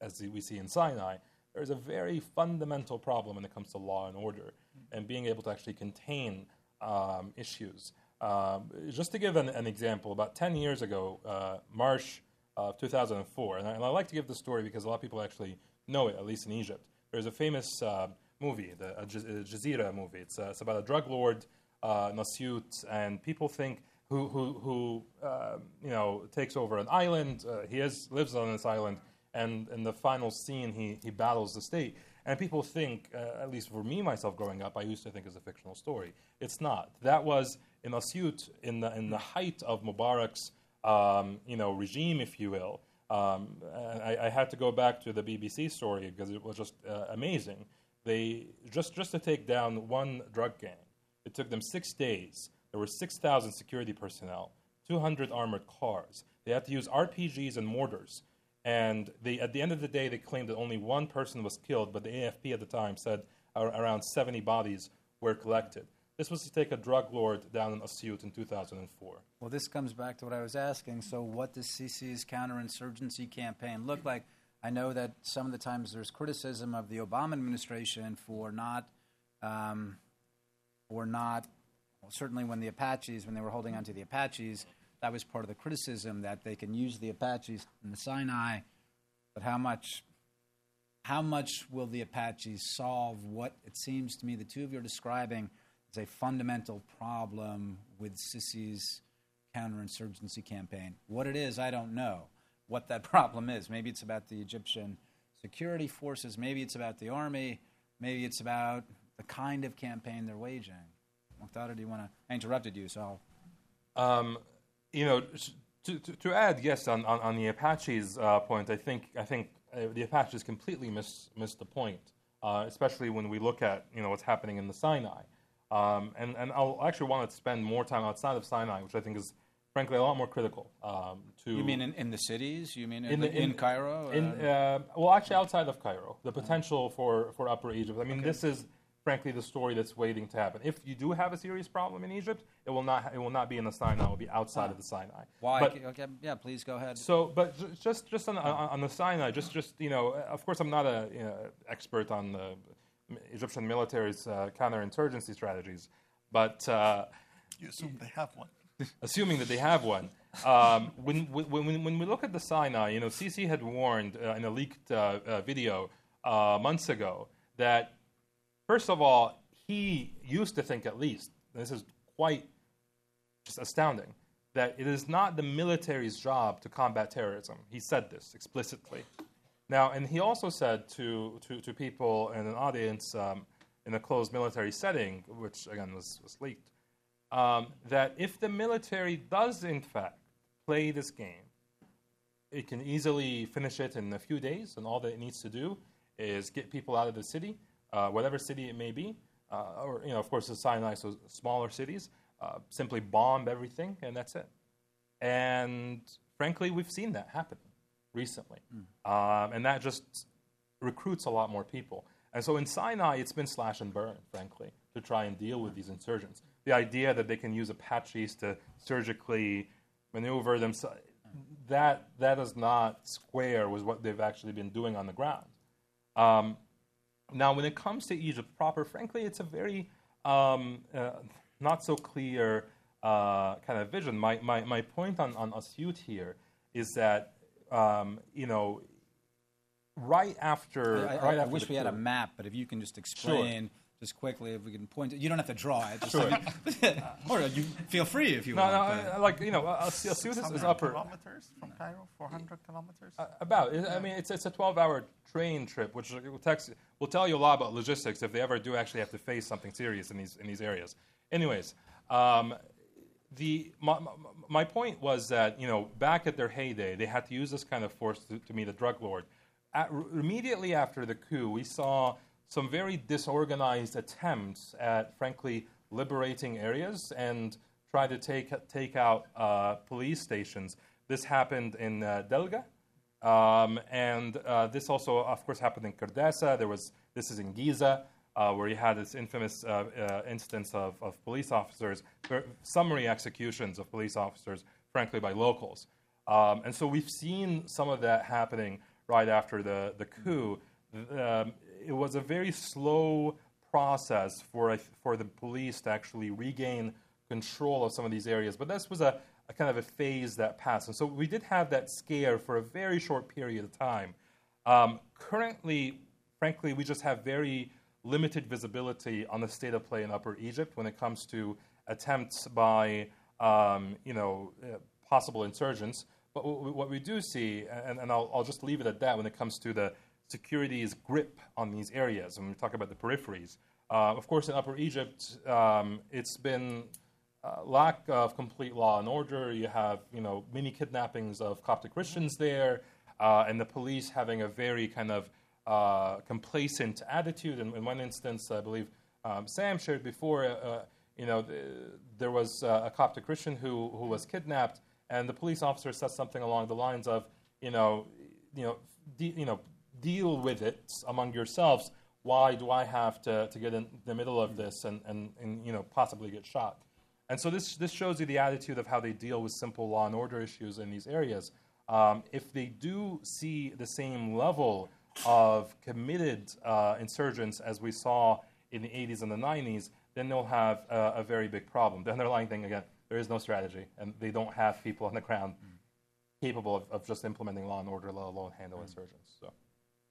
as we see in Sinai, there's a very fundamental problem when it comes to law and order and being able to actually contain um, issues. Um, just to give an, an, example, about 10 years ago, uh, March of 2004, and I, and I, like to give the story because a lot of people actually know it, at least in Egypt. There's a famous uh, movie, the a Jazeera movie. It's, uh, it's about a drug lord, uh, Nasyut, and people think who, who, who uh, you know, takes over an island. Uh, he is, lives on this island and in the final scene, he, he battles the state. And people think, uh, at least for me myself growing up, I used to think it's a fictional story. It's not. That was in Asyut, in the, in the height of Mubarak's um, you know, regime, if you will. Um, I, I, had to go back to the BBC story because it was just uh, amazing. They just just to take down one drug gang, it took them six days. There were six thousand security personnel, two hundred armored cars. They had to use RPGs and mortars and they, at the end of the day, they claimed that only one person was killed, but the AFP at the time said around 70 bodies were collected. This was to take a drug lord down in Asyut in 2004. Well, this comes back to what I was asking. So, what does Sisi's counterinsurgency campaign look like? I know that some of the times there's criticism of the Obama administration for not, um, for not, certainly when the Apaches, when they were holding on to the Apaches, that was part of the criticism that they can use the Apaches in the Sinai, but how much how much will the Apaches solve what it seems to me the two of you are describing as a fundamental problem with Sisi's counterinsurgency campaign? What it is, I don't know. What that problem is. Maybe it's about the Egyptian security forces, maybe it's about the army, maybe it's about the kind of campaign they're waging. Mokhtar, do you want to? I interrupted you, so I'll. Um, you know, to, to, to, add, yes, on, on, on the Apaches uh, point, I think I think uh, the Apaches completely miss missed the point, uh, especially when we look at you know what's happening in the Sinai, um, and and I'll actually want to spend more time outside of Sinai, which I think is frankly a lot more critical. Um, to you mean in, in the cities? You mean in, in, the, in, in Cairo? In, uh, well, actually, outside of Cairo, the potential for, for Upper Egypt. I mean, okay. this is frankly, the story that's waiting to happen. If you do have a serious problem in Egypt, it will not it will not be in the Sinai. It will be outside of the Sinai. Why? But, okay, yeah, please go ahead. So, but just just on, on, on, the Sinai, just just you know, of course, I'm not a you know, expert on the Egyptian military's uh, counterinsurgency strategies, but uh, you assume they have one. assuming that they have one. Um, when, when, when we look at the Sinai, you know, Sisi had warned uh, in a leaked uh, uh, video uh, months ago that First of all, he used to think, at least, this is quite just astounding, that it is not the military's job to combat terrorism. He said this explicitly. Now, and he also said to, to, to people in an audience um, in a closed military setting, which again was, was leaked, um, that if the military does, in fact, play this game, it can easily finish it in a few days, and all that it needs to do is get people out of the city uh, whatever city it may be, uh, or you know, of course, the Sinai, so smaller cities, uh, simply bomb everything, and that's it. And frankly, we've seen that happen recently, mm. um, and that just recruits a lot more people. And so in Sinai, it's been slash and burn, frankly, to try and deal with these insurgents. The idea that they can use Apaches to surgically maneuver themselves, that, that is not square with what they've actually been doing on the ground. Um, now, when it comes to Egypt proper, frankly, it's a very um, uh, not so clear uh, kind of vision. My, my, my point on, on Asyut here is that, um, you know, right after. I, right I, after wish we coup, had a map, but if you can just explain. Sure just quickly, if we can point it. You don't have to draw it. Just sure. or you feel free if you no, want. No, like you know, Asyut is, is upper. kilometers from Cairo, 400 kilometers. Uh, about. I mean, it's it's a 12-hour train trip, which will, text, will tell you a lot about logistics if they ever do actually have to face something serious in these in these areas. Anyways. Um, the, my, my point was that you know back at their heyday they had to use this kind of force to, to meet a drug lord. At, immediately after the coup, we saw some very disorganized attempts at, frankly, liberating areas and try to take take out uh, police stations. This happened in uh, Delga, um, and uh, this also, of course, happened in Kardassa. There was this is in Giza, uh, where you had this infamous uh, uh, instance of, of police officers, summary executions of police officers, frankly, by locals. Um, and so we've seen some of that happening right after the, the coup. Um, it was a very slow process for, for the police to actually regain control of some of these areas, but this was a, a kind of a phase that passed. And so we did have that scare for a very short period of time. Um, currently, frankly, we just have very limited visibility on the state of play in Upper Egypt when it comes to attempts by um, you know uh, possible insurgents. But w- what we do see, and, and I'll, I'll, just leave it at that when it comes to the security's grip on these areas, when we talk about the peripheries. Uh, of course, in Upper Egypt, um, it's been uh, lack of complete law and order. You have you know many kidnappings of Coptic Christians there, uh, and the police having a very kind of uh, complacent attitude. And in one instance, I believe um, Sam shared before, uh, you know, the, there was uh, a Coptic Christian who, who was kidnapped, and the police officer said something along the lines of, you know, you know, de- you know, deal with it among yourselves. Why do I have to, to get in the middle of this and, and, and you know, possibly get shot? And so this, this shows you the attitude of how they deal with simple law and order issues in these areas. Um, if they do see the same level of committed uh, insurgents as we saw in the 80s and the 90s, then they'll have a, a, very big problem. The underlying thing, again, there is no strategy, and they don't have people on the ground mm. capable of, of, just implementing law and order, let alone handle mm. insurgents. So.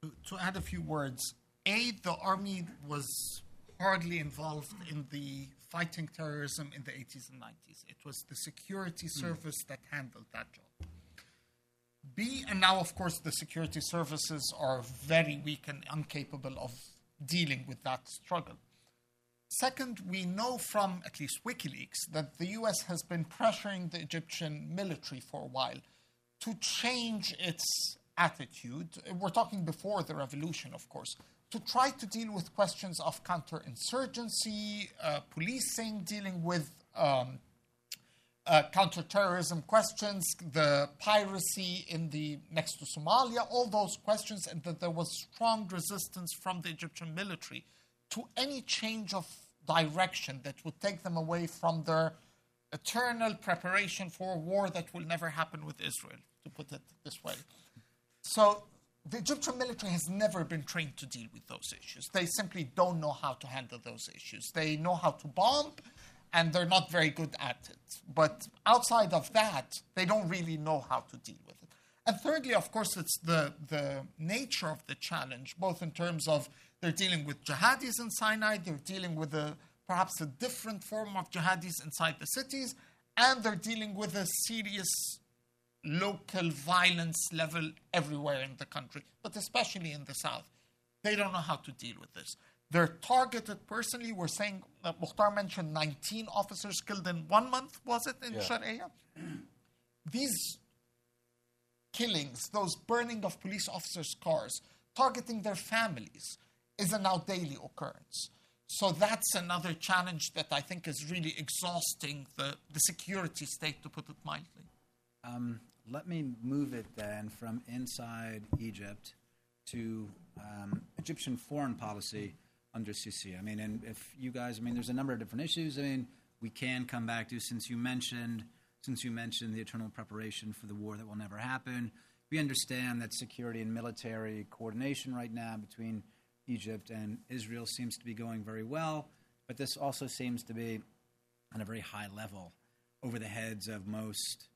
To add a few words, A, the army was hardly involved in the fighting terrorism in the 80s and 90s. It was the security mm. service mm. that handled that job. B, and now, of course, the security services are very weak and incapable of dealing with that struggle. Second, we know from at least WikiLeaks that the US has been pressuring the Egyptian military for a while to change its attitude. We're talking before the revolution, of course, to try to deal with questions of counterinsurgency, uh, policing, dealing with um, uh, counterterrorism questions, the piracy in the next to Somalia, all those questions, and that there was strong resistance from the Egyptian military to any change of direction that would take them away from their eternal preparation for a war that will never happen with Israel, to put it this way. So the Egyptian military has never been trained to deal with those issues. They simply don't know how to handle those issues. They know how to bomb, and they're not very good at it. But outside of that, they don't really know how to deal with it. And thirdly, of course, it's the, the nature of the challenge, both in terms of they're dealing with jihadis in Sinai, they're dealing with a, perhaps a different form of jihadis inside the cities, and they're dealing with a serious local violence level everywhere in the country, but especially in the south. They don't know how to deal with this. They're targeted personally. We're saying that Mokhtar mentioned 19 officers killed in one month, was it, in yeah. Sharia? These killings, those burning of police officers' cars, targeting their families, is a now daily occurrence. So that's another challenge that I think is really exhausting the, the security state, to put it mildly. Um, let me move it then from inside Egypt to um, Egyptian foreign policy under Sisi. I mean, and if you guys, I mean, there's a number of different issues. I mean, we can come back to since you mentioned since you mentioned the eternal preparation for the war that will never happen. We understand that security and military coordination right now between Egypt and Israel seems to be going very well, but this also seems to be on a very high level over the heads of most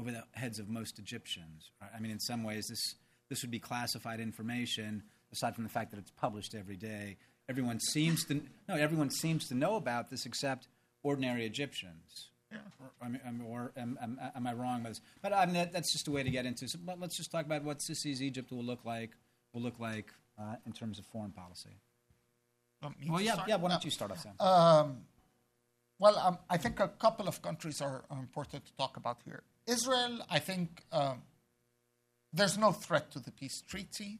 over the heads of most Egyptians. I mean, in some ways, this this would be classified information, aside from the fact that it's published every day everyone seems to no everyone seems to know about this except ordinary Egyptians. Yeah. Or, I mean, or am, am, am, I wrong with this? But I mean, that, that's just a way to get into. So let's just talk about what Sisi's Egypt will look like. Will look like uh, in terms of foreign policy. well, yeah, yeah. Why don't you start off, Sam? Um, well, um, I think a couple of countries are, important to talk about here. Israel, I think um, there's no threat to the peace treaty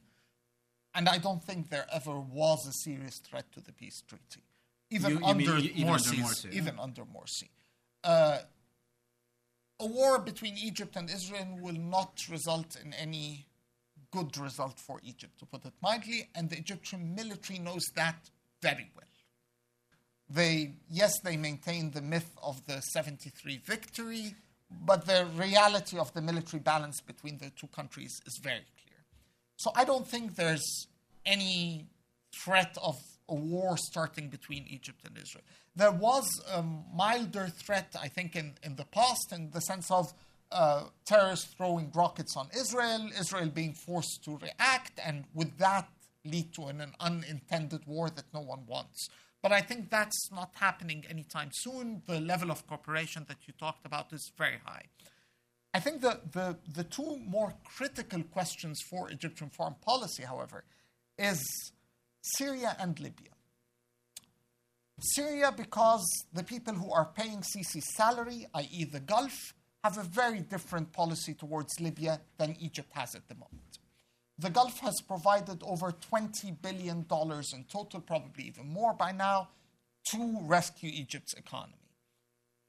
and I don't think there ever was a serious threat to the peace treaty, even You- you under mean even under Morsi, even under Morsi. Uh, a war between Egypt and Israel will not result in any good result for Egypt, to put it mildly, and the Egyptian military knows that very well. They, yes, they maintain the myth of the 73 victory, but the reality of the military balance between the two countries is very clear. So I don't think there's any threat of a war starting between Egypt and Israel. There was a milder threat, I think, in, in the past, in the sense of uh, terrorists throwing rockets on Israel, Israel being forced to react, and with that lead to an, an unintended war that no one wants. But I think that's not happening anytime soon. The level of cooperation that you talked about is very high. I think the, the, the two more critical questions for Egyptian foreign policy, however, is Syria and Libya. Syria, because the people who are paying Sisi's salary, i.e., the Gulf, have a very different policy towards Libya than Egypt has at the moment. The Gulf has provided over $20 billion in total, probably even more by now, to rescue Egypt's economy.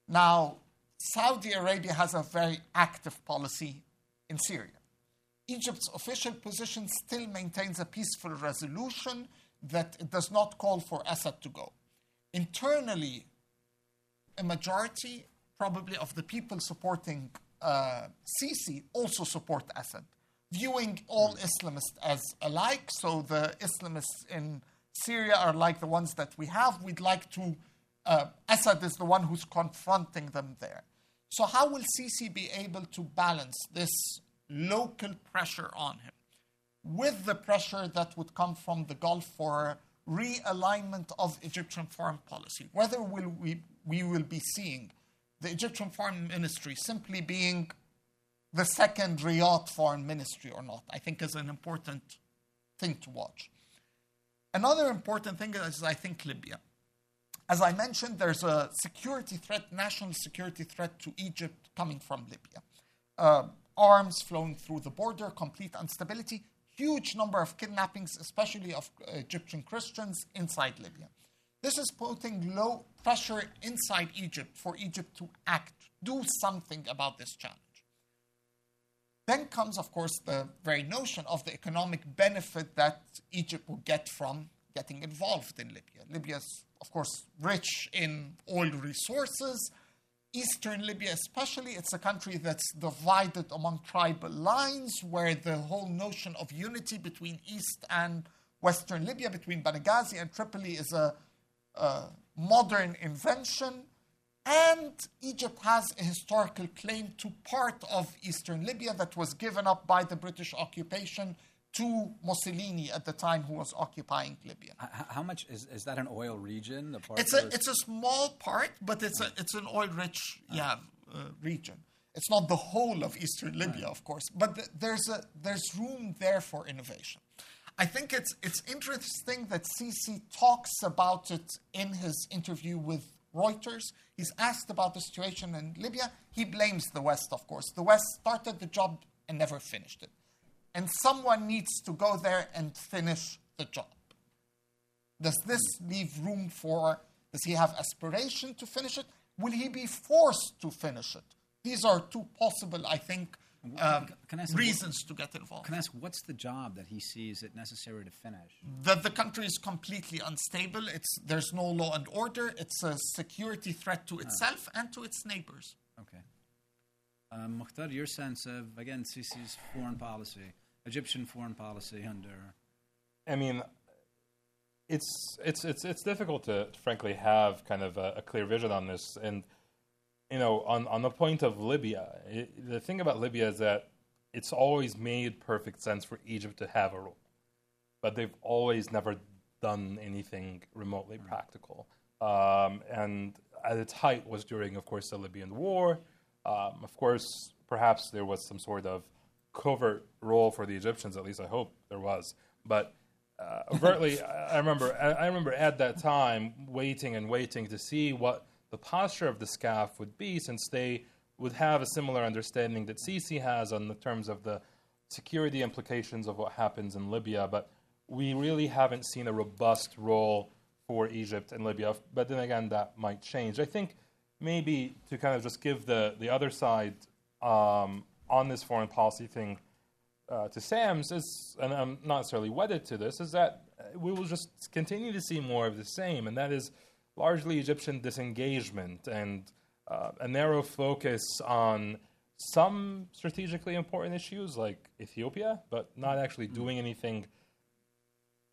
Now, Saudi Arabia has a very active policy in Syria. Egypt's official position still maintains a peaceful resolution that it does not call for Assad to go. Internally, a majority, probably, of the people supporting uh, Sisi also support Assad, viewing all Islamists as alike. So the Islamists in Syria are like the ones that we have. We'd like to, uh, Assad is the one who's confronting them there. So, how will Sisi be able to balance this local pressure on him with the pressure that would come from the Gulf for realignment of Egyptian foreign policy? Whether will we, we will be seeing the Egyptian foreign ministry simply being the second Riyadh foreign ministry or not, I think is an important thing to watch. Another important thing is, I think, Libya. As I mentioned, there's a security threat, national security threat to Egypt coming from Libya. Uh, arms flowing through the border, complete instability, huge number of kidnappings, especially of Egyptian Christians inside Libya. This is putting low pressure inside Egypt for Egypt to act, do something about this challenge. Then comes, of course, the very notion of the economic benefit that Egypt will get from getting involved in Libya. Libya is, of course, rich in oil resources. Eastern Libya, especially, it's a country that's divided among tribal lines, where the whole notion of unity between East and Western Libya, between Benghazi and Tripoli, is a, a modern invention. And Egypt has a historical claim to part of eastern Libya that was given up by the British occupation to Mussolini at the time who was occupying Libya. How much is, is that an oil region? The part It's a it's a small part, but it's a it's an oil rich yeah uh, region. It's not the whole of eastern Libya, of course, but th- there's a there's room there for innovation. I think it's it's interesting that Sisi talks about it in his interview with Reuters. He's asked about the situation in Libya. He blames the West, of course. The West started the job and never finished it. And someone needs to go there and finish the job. Does this leave room for, does he have aspiration to finish it? Will he be forced to finish it? These are two possible, I think, can I ask- reasons to get involved. Can I ask, what's the job that he sees it necessary to finish? that the country is completely unstable. It's there's no law and order. It's a security threat to itself and to its neighbors. Okay. Um, Mokhtar, your sense of, again, Sisi's foreign policy, Egyptian foreign policy under. I mean, it's it's it's it's difficult to, frankly have kind of a, a clear vision on this. And you know, on on the point of Libya, it, the thing about Libya is that it's always made perfect sense for Egypt to have a role, but they've always never done anything remotely practical. Um, and at its height was during, of course, the Libyan War. Um, of course, perhaps there was some sort of covert role for the Egyptians. At least I hope there was. But uh, overtly, I I remember. I I remember at that time waiting and waiting to see what the posture of the SCAF would be, since they would have a similar understanding that Sisi has on the terms of the security implications of what happens in Libya. But we really haven't seen a robust role for Egypt and Libya. But then again, that might change. I think maybe to kind of just give the, the other side um, on this foreign policy thing uh, to Sam's is, and I'm not necessarily wedded to this, is that we will just continue to see more of the same, and that is largely Egyptian disengagement and uh, a narrow focus on some strategically important issues like Ethiopia, but not actually mm. doing anything.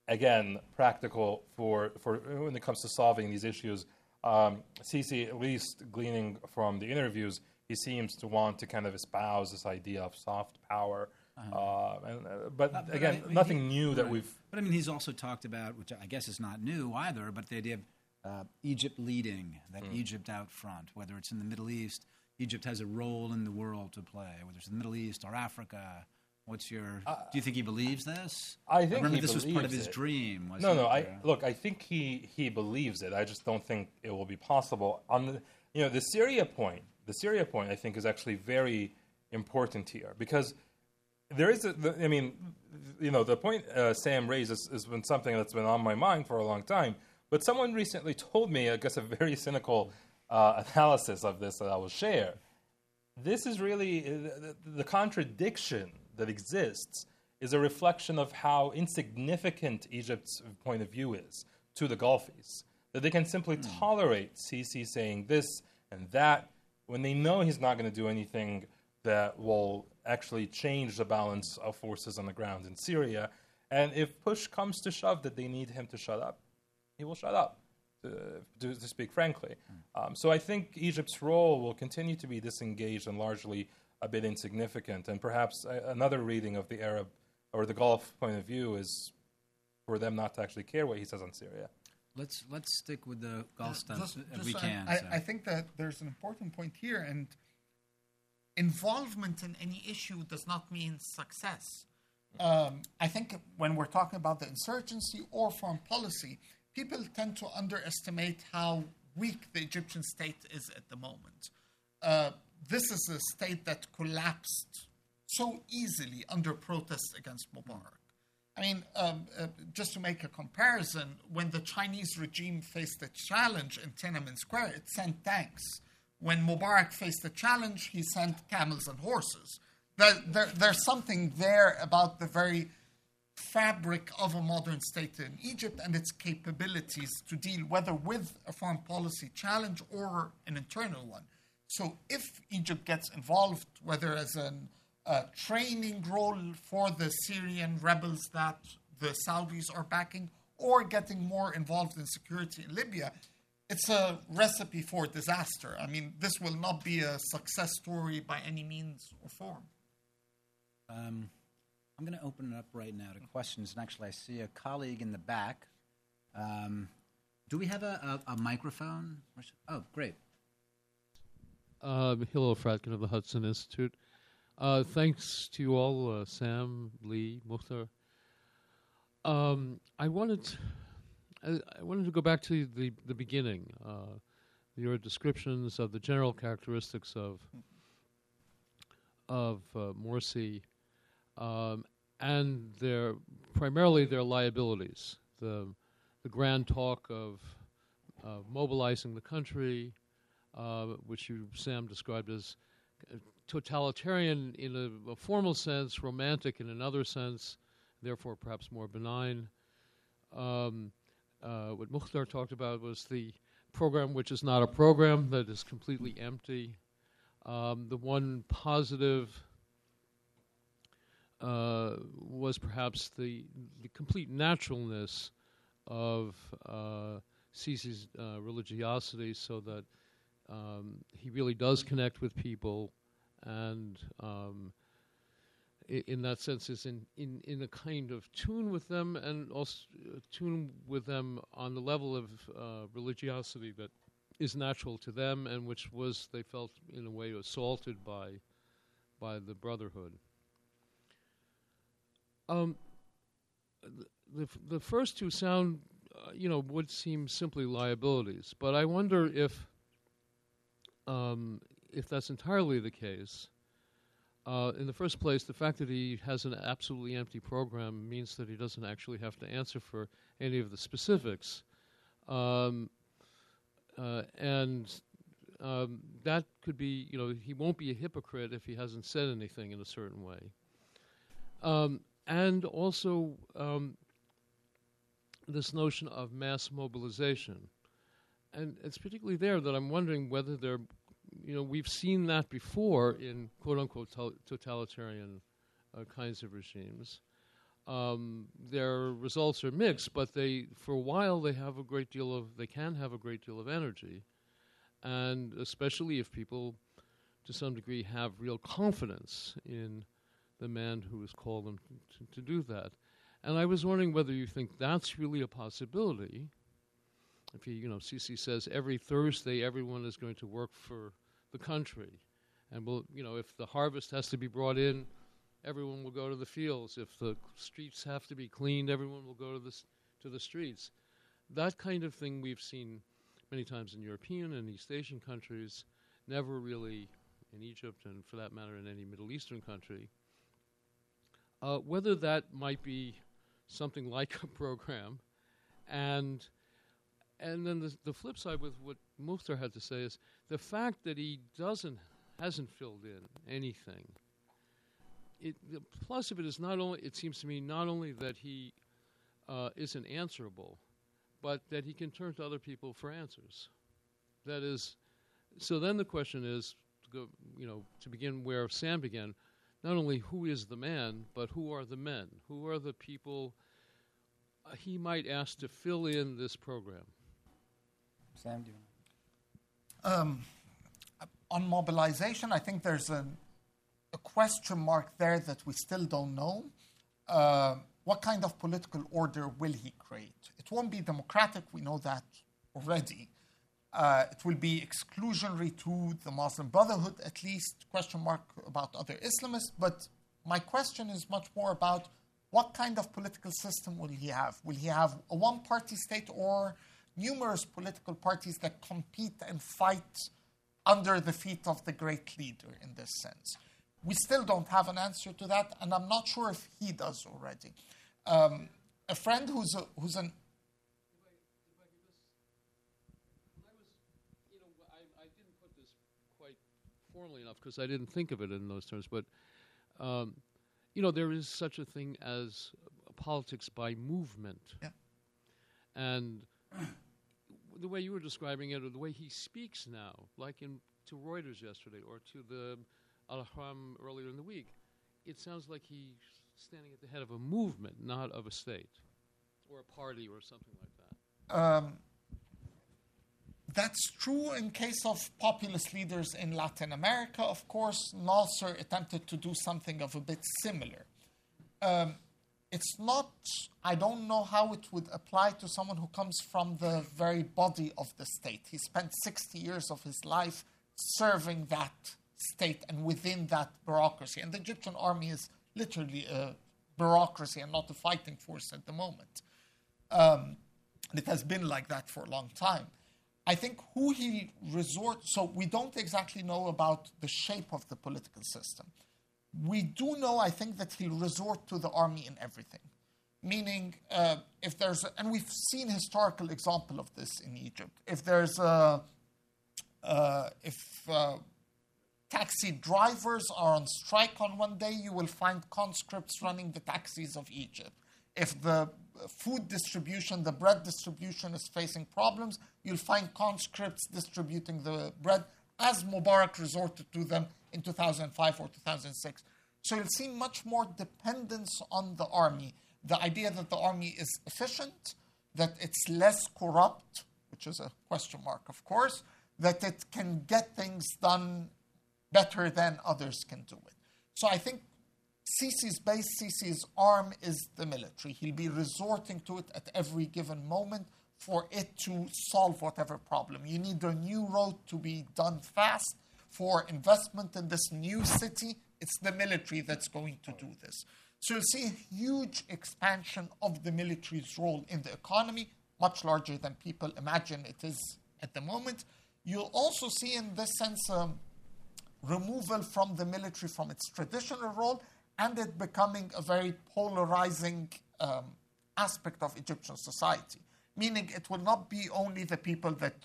Again, practical for, for when it comes to solving these issues. Um, Sisi, at least gleaning from the interviews, he seems to want to kind of espouse this idea of soft power. Uh-huh. Uh, and, uh, but, but, again, I mean, nothing he, new that we've. But I mean, he's also talked about, which I guess is not new either, but the idea of uh, Egypt leading, that mm. Egypt out front, whether it's in the Middle East, Egypt has a role in the world to play, whether it's the Middle East or Africa. What's your? Uh, do you think he believes this? I think I remember this was part of his it. dream. no, no. I look. I think he he believes it. I just don't think it will be possible. On the you know the Syria point, the Syria point, I think is actually very important here because there is. A, the, I mean, you know, the point uh, Sam raises has been something that's been on my mind for a long time but someone recently told me, I guess, a very cynical uh, analysis of this that I will share. This is really uh, the, the contradiction that exists is a reflection of how insignificant Egypt's point of view is to the Gulfies. That they can simply mm. tolerate Sisi saying this and that when they know he's not going to do anything that will actually change the balance of forces on the ground in Syria. And if push comes to shove, that they need him to shut up, he will shut up, to, to, to speak frankly. Um, so I think Egypt's role will continue to be disengaged and largely a bit insignificant. And perhaps a, another reading of the Arab or the Gulf point of view is for them not to actually care what he says on Syria. Let's let's stick with the Gulf stuff just, if we can. I, so. I think that there's an important point here, and involvement in any issue does not mean success. Um, I think when we're talking about the insurgency or foreign policy, people tend to underestimate how weak the Egyptian state is at the moment. Uh, this is a state that collapsed so easily under protests against Mubarak. I mean, um, uh, just to make a comparison, when the Chinese regime faced a challenge in Tiananmen Square, it sent tanks. When Mubarak faced a challenge, he sent camels and horses. There, there, there's something there about the very fabric of a modern state in Egypt and its capabilities to deal whether with a foreign policy challenge or an internal one. So if Egypt gets involved, whether as a training role for the Syrian rebels that the Saudis are backing, or getting more involved in security in Libya, it's a recipe for disaster. I mean, this will not be a success story by any means or form. Um, I'm going to open it up right now to questions. And actually, I see a colleague in the back. Um, do we have a, a, a microphone? Oh, great. Uh, Hillel Fradkin of the Hudson Institute. Uh, thanks to you all, uh, Sam, Lee, Mokhtar. Um, I wanted, to, I, I, wanted to go back to the the beginning. Uh, your descriptions of the general characteristics of of uh, Morsi um, and their primarily their liabilities. The the grand talk of uh, mobilizing the country, uh, which you Sam described as totalitarian in a, a, formal sense, romantic in another sense, therefore perhaps more benign. Um, uh, what Mokhtar talked about was the program, which is not a program, that is completely empty. Um, the one positive uh, was perhaps the, the complete naturalness of uh, uh, religiosity, so that um, he really does connect with people, and um, in that sense is in, in, in a kind of tune with them, and also uh, tune with them on the level of uh, religiosity that is natural to them, and which was they felt in a way assaulted by by the Brotherhood. Um, the, the first two sound, uh, you know, would seem simply liabilities, but I wonder if, um, if that's entirely the case. Uh, in the first place, the fact that he has an absolutely empty program means that he doesn't actually have to answer for any of the specifics. Um, uh, and um, that could be, you know, he won't be a hypocrite if he hasn't said anything in a certain way. Um, and also, um, this notion of mass mobilization. And it's particularly there that I'm wondering whether there, you know, we've seen that before in quote unquote totalitarian uh, kinds of regimes. Um, their results are mixed, but they, for a while, they have a great deal of, they can have a great deal of energy, and especially if people, to some degree, have real confidence in the man who has called them to, to, do that. And I was wondering whether you think that's really a possibility. If he, you know, Sisi says every Thursday everyone is going to work for the country, and will, you know, if the harvest has to be brought in, everyone will go to the fields. If the streets have to be cleaned, everyone will go to the to the streets. That kind of thing we've seen many times in European and East Asian countries, never really in Egypt, and for that matter, in any Middle Eastern country. Uh, whether that might be something like a program, and and then the, the flip side with what Mokhtar had to say is the fact that he doesn't hasn't filled in anything. It, the plus of it is not only it seems to me not only that he uh, isn't answerable, but that he can turn to other people for answers. That is, so then the question is, to go, you know, to begin where Sam began not only who is the man, but who are the men? Who are the people uh, he might ask to fill in this program? Sam, do you um, on mobilization, I think there's a, a, question mark there that we still don't know. Uh, what kind of political order will he create? It won't be democratic, we know that already. Uh, it will be exclusionary to the Muslim Brotherhood, at least, question mark about other Islamists. But my question is much more about what kind of political system will he have? Will he have a one party state or numerous political parties that compete and fight under the feet of the great leader in this sense? We still don't have an answer to that, and I'm not sure if he does already. Um, a friend who's, a, who's an formally enough because I didn't think of it in those terms. But um, you know, there is such a thing as politics by movement, yeah. and the way you were describing it, or the way he speaks now, like in to Reuters yesterday, or to the Al earlier in the week, it sounds like he's standing at the head of a movement, not of a state or a party or something like that. Um, that's true in case of populist leaders in Latin America. Of course, Nasser attempted to do something of a bit similar. Um, it's not, I don't know how it would apply to someone who comes from the very body of the state. He spent 60 years of his life serving that state and within that bureaucracy. And the Egyptian army is literally a bureaucracy and not a fighting force at the moment. Um, it has been like that for a long time. I think who he resorts, so we don't exactly know about the shape of the political system. We do know, I think, that he'll resort to the army in everything. Meaning, uh, if there's, a, and we've seen historical example of this in Egypt. If there's a, uh, if uh, taxi drivers are on strike on one day, you will find conscripts running the taxis of Egypt. If the food distribution, the bread distribution is facing problems, you'll find conscripts distributing the bread as Mubarak resorted to them in 2005 or 2006. So you'll see much more dependence on the army. The idea that the army is efficient, that it's less corrupt, which is a question mark, of course, that it can get things done better than others can do it. So I think Sisi's base, Sisi's arm is the military. He'll be resorting to it at every given moment for it to solve whatever problem. You need a new road to be done fast for investment in this new city. It's the military that's going to do this. So you'll see a huge expansion of the military's role in the economy, much larger than people imagine it is at the moment. You'll also see, in this sense, um, removal from the military from its traditional role and it becoming a very polarizing um, aspect of Egyptian society. Meaning it will not be only the people that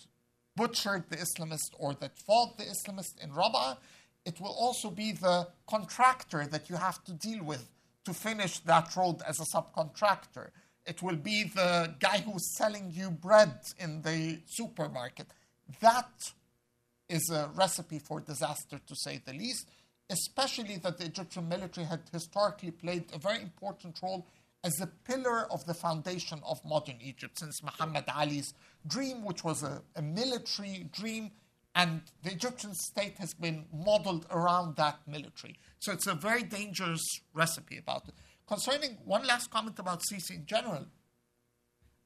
butchered the Islamist or that fought the Islamist in Rabaa, it will also be the contractor that you have to deal with to finish that road as a subcontractor. It will be the guy who's selling you bread in the supermarket. That is a recipe for disaster, to say the least, especially that the Egyptian military had historically played a very important role as a pillar of the foundation of modern Egypt since Muhammad Ali's dream, which was a, a military dream, and the Egyptian state has been modeled around that military. So it's a very dangerous recipe about it. Concerning one last comment about Sisi in general,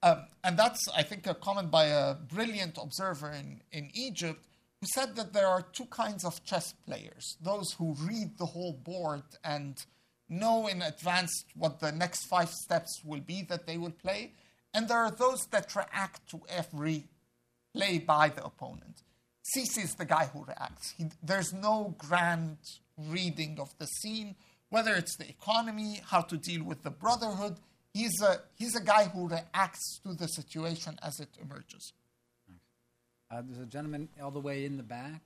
um, and that's, I think, a comment by a brilliant observer in, in Egypt who said that there are two kinds of chess players those who read the whole board and know in advance what the next five steps will be that they will play, and there are those that react to every play by the opponent. Sisi is the guy who reacts. He, there's no grand reading of the scene, whether it's the economy, how to deal with the brotherhood. He's a, he's a guy who reacts to the situation as it emerges. Uh, there's a gentleman all the way in the back.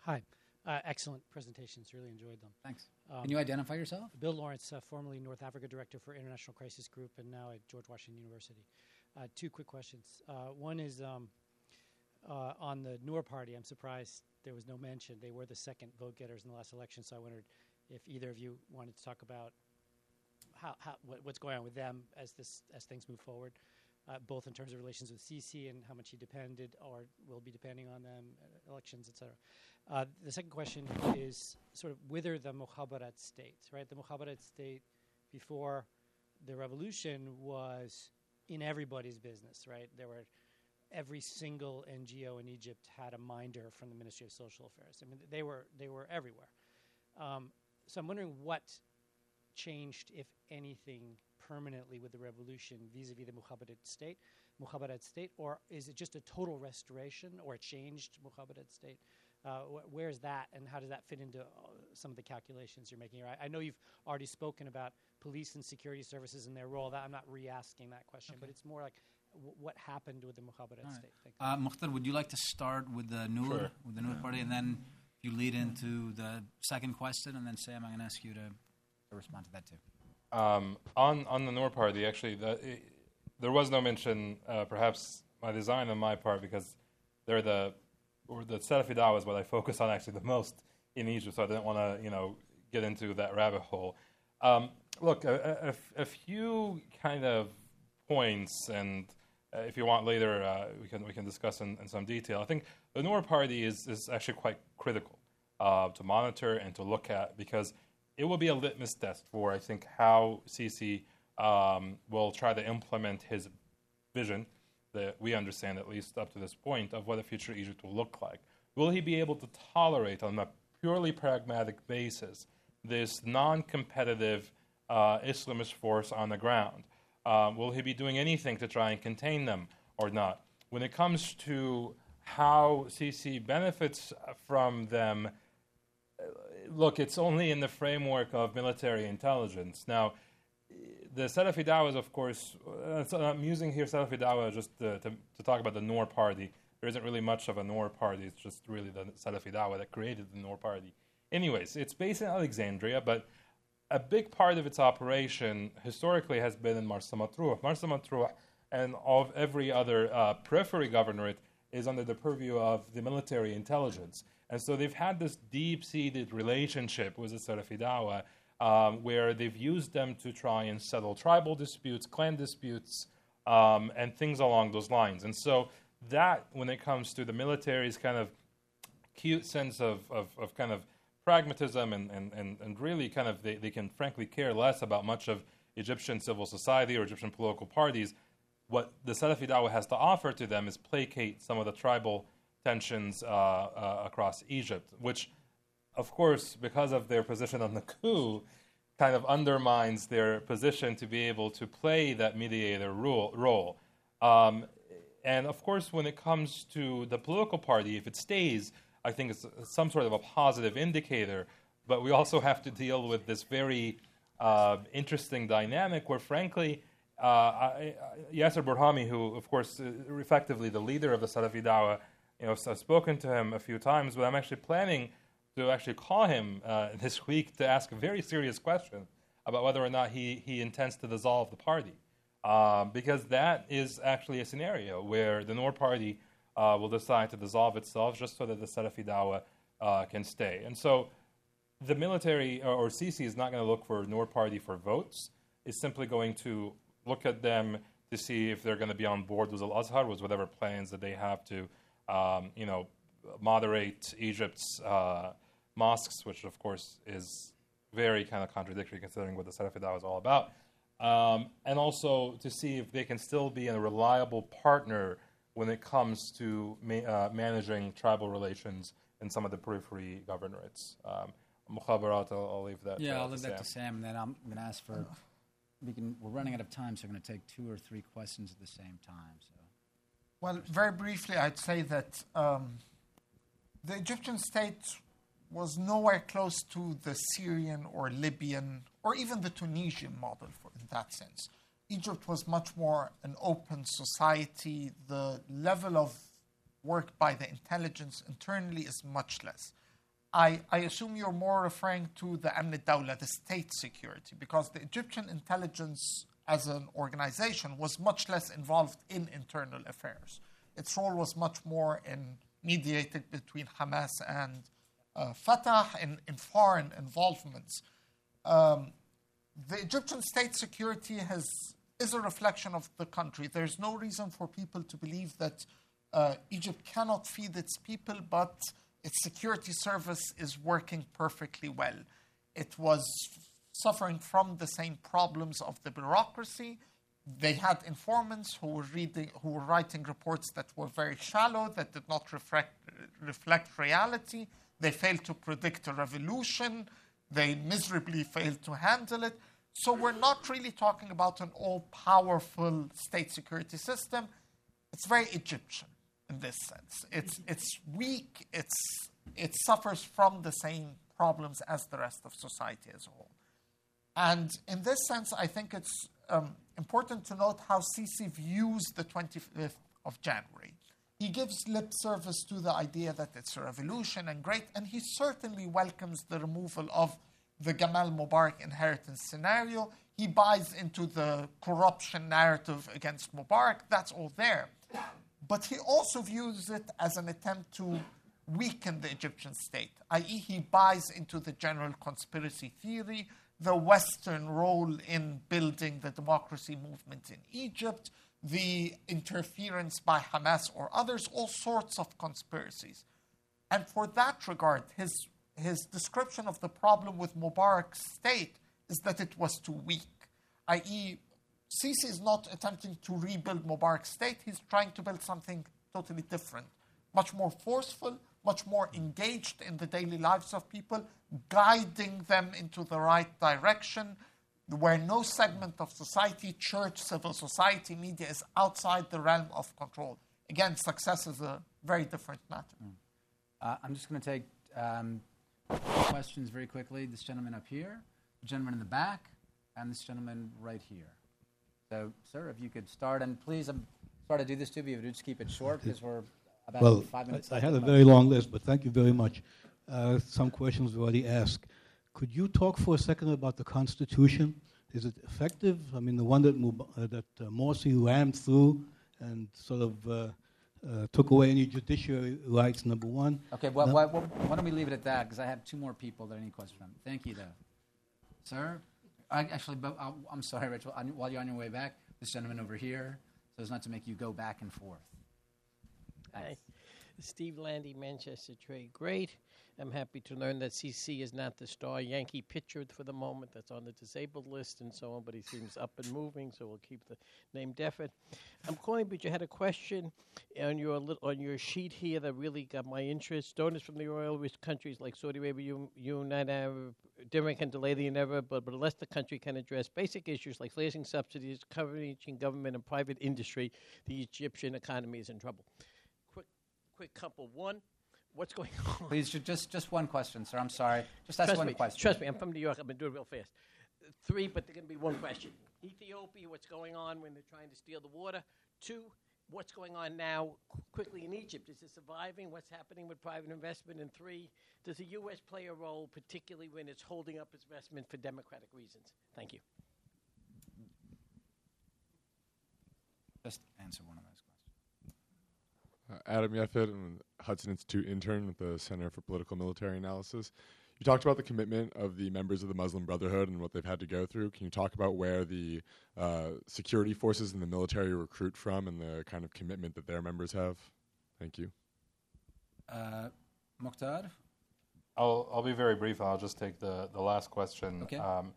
Hi. Uh, excellent presentations. Really enjoyed them. Thanks. Um, Can you identify yourself? Bill Lawrence, uh, formerly North Africa Director for International Crisis Group, and now at George Washington University. Uh, two quick questions. Uh, one is um, uh, on the Noor Party. I'm surprised there was no mention. They were the second vote getters in the last election, so I wondered if either of you wanted to talk about how, how what, what's going on with them as this as things move forward uh, both in terms of relations with Sisi and how much he depended or will be depending on them, uh, elections, etc. Uh, the second question is sort of whether the Mukhabarat state, right? The Mukhabarat state before the revolution was in everybody's business, right? There were every single NGO in Egypt had a minder from the Ministry of Social Affairs. I mean, they were they were everywhere. Um, so I'm wondering what changed, if anything, permanently with the revolution vis-a-vis the Mukhabarat state, Mukhabarat state, or is it just a total restoration or a changed Mukhabarat state? Uh, wh- where's that, and how does that fit into uh, some of the calculations you're making? I, I, know you've already spoken about police and security services and their role. That I'm not re-asking that question, okay. but it's more like w- what happened with the Mukhabarat right. state. Uh, Mokhtar, would you like to start with the Noor, sure. with the Noor party, and then you lead into the second question, and then Sam, I'm going to ask you to, to respond to that too. Um, on on the Noor party, actually, the, it, there was no mention, uh, perhaps my design on my part, because they're the or the is what I focus on actually the most in Egypt, so I didn't want to you know get into that rabbit hole. Um, look, a, a, a, few kind of points, and uh, if you want later, uh, we can we can discuss in, in, some detail. I think the Noor party is is actually quite critical uh, to monitor and to look at because it will be a litmus test for, I think, how Sisi um, will try to implement his vision that we understand, at least up to this point, of what a future Egypt will look like. Will he be able to tolerate, on a purely pragmatic basis, this non competitive uh, Islamist force on the ground? Um, will he be doing anything to try and contain them or not? When it comes to how Sisi benefits from them, look, it's only in the framework of military intelligence. Now, the Salafi Dawah is, of course, uh, I'm using here Salafi Dawah just to, to, to, talk about the Noor party. There isn't really much of a Noor party, it's just really the Salafi Dawah that created the Noor party. Anyways, it's based in Alexandria, but a big part of its operation historically has been in Marsa Matruh. Marsa Matruh and of every other uh, periphery governorate is under the purview of the military intelligence. And so they've had this deep seated relationship with the Salafi um, where they've used them to try and settle tribal disputes, clan disputes, um, and things along those lines. And so that, when it comes to the military's kind of cute sense of, of, of kind of pragmatism and, and, and, and really kind of they, they can frankly care less about much of Egyptian civil society or Egyptian political parties. What the Salafi Dawah has to offer to them is placate some of the tribal tensions uh, uh, across Egypt, which, of course, because of their position on the coup, kind of undermines their position to be able to play that mediator role. role. Um, and of course, when it comes to the political party, if it stays, I think it's some sort of a positive indicator. But we also have to deal with this very uh, interesting dynamic where, frankly, I, I, Yasser Burhami, who, of course, is effectively the leader of the Salafi Dawah, you know, I've spoken to him a few times, but I'm actually planning to actually call him uh, this week to ask a very serious question about whether or not he, he intends to dissolve the party. Um, because that is actually a scenario where the Noor party uh, will decide to dissolve itself just so that the Salafi Dawah uh, can stay. And so the military or, or Sisi is not going to look for Noor party for votes. It's simply going to look at them to see if they're going to be on board with Al Azhar, with whatever plans that they have to, um, you know, moderate Egypt's uh, mosques, which of course is very kind of contradictory considering what the Salafi Dawah is all about. Um, and also to see if they can still be a reliable partner when it comes to ma- uh, managing tribal relations in some of the periphery governorates. Um, Mukhabarat, I'll, I'll leave that. Yeah, uh, I'll leave to that to Sam. Sam, and then I'm going to ask for. We can. We're running out of time, so I'm going to take two or three questions at the same time. So. Well, very briefly, I'd say that um, the Egyptian state was nowhere close to the Syrian or Libyan or even the Tunisian model for, in that sense. Egypt was much more an open society. The level of work by the intelligence internally is much less. I, I assume you're more referring to the Amn Dawla, the state security, because the Egyptian intelligence as an organization was much less involved in internal affairs. Its role was much more in mediated between Hamas and uh, Fatah in, in foreign involvements. Um, the Egyptian state security has, is a reflection of the country. There's no reason for people to believe that uh, Egypt cannot feed its people, but its security service is working perfectly well. It was suffering from the same problems of the bureaucracy. They had informants who were reading, who were writing reports that were very shallow, that did not reflect, reflect reality. They failed to predict a revolution. They miserably failed to handle it. So we're not really talking about an all-powerful state security system. It's very Egyptian in this sense. It's it's weak. It's it suffers from the same problems as the rest of society as a whole. And in this sense, I think it's um, important to note how Sisi views the 25th of January. He gives lip service to the idea that it's a revolution and great, and he certainly welcomes the removal of the Gamal Mubarak inheritance scenario. He buys into the corruption narrative against Mubarak. That's all there. But he also views it as an attempt to weaken the Egyptian state, i.e., he buys into the general conspiracy theory, the Western role in building the democracy movement in Egypt, the interference by Hamas or others, all sorts of conspiracies. And for that regard, his, his description of the problem with Mubarak's state is that it was too weak, i.e., Sisi is not attempting to rebuild Mubarak's state, he's trying to build something totally different, much more forceful, much more engaged in the daily lives of people, guiding them into the right direction, where no segment of society, church, civil society, media is outside the realm of control. Again, success is a very different matter. Uh, I'm just going to take um, questions very quickly. This gentleman up here, the gentleman in the back, and this gentleman right here. So, sir, if you could start, and please, I'm sorry to do this to you, but just keep it short because we're about Well, five minutes. I, I had a very long list, but thank you very much. Uh, some questions were already asked. Could you talk for a second about the Constitution? Is it effective? I mean, the one that, Mub- uh, that uh, Morsi rammed through and sort of uh, uh, took away any judiciary rights, number one. Okay, well, No. why, why, why don't we leave it at that? Because I have two more people that I need questions from. Thank you, though. Sir? I, actually, but I'll, I'm sorry, Rachel. I, while you're on your way back, this gentleman over here, so as not to make you go back and forth. Hi. Steve Landy, Manchester Trade. Great. I'm happy to learn that CC is not the star Yankee pitcher for the moment that's on the disabled list and so on, but he seems up and moving, so we'll keep the name definite. I'm calling, but you had a question on your on your sheet here that really got my interest. Donors from the oil-rich countries like Saudi Arabia, United Arab Emirates can delay the inevitable, but, but unless the country can address basic issues like raising subsidies, covering government and private industry, the Egyptian economy is in trouble. Quick, quick couple. One, what's going on? Please, just just one question, sir. I'm sorry. Just ask trust one me, question. Trust me, I'm from New York. I'm going to do it real fast. Three, but they're going to be one question. Ethiopia, what's going on when they're trying to steal the water? Two, what's going on now quickly in Egypt? Is it surviving? What's happening with private investment? And three, does the U.S. play a role, particularly when it's holding up its investment for democratic reasons? Thank you. Just answer one of those questions. Uh, Adam Yefit, I'm a Hudson Institute intern with the Center for Political Military Analysis. You talked about the commitment of the members of the Muslim Brotherhood and what they've had to go through. Can you talk about where the uh, security forces and the military recruit from and the kind of commitment that their members have? Thank you. Uh, Mokhtar? I'll, I'll be very brief. I'll just take the, the last question. Okay. Um,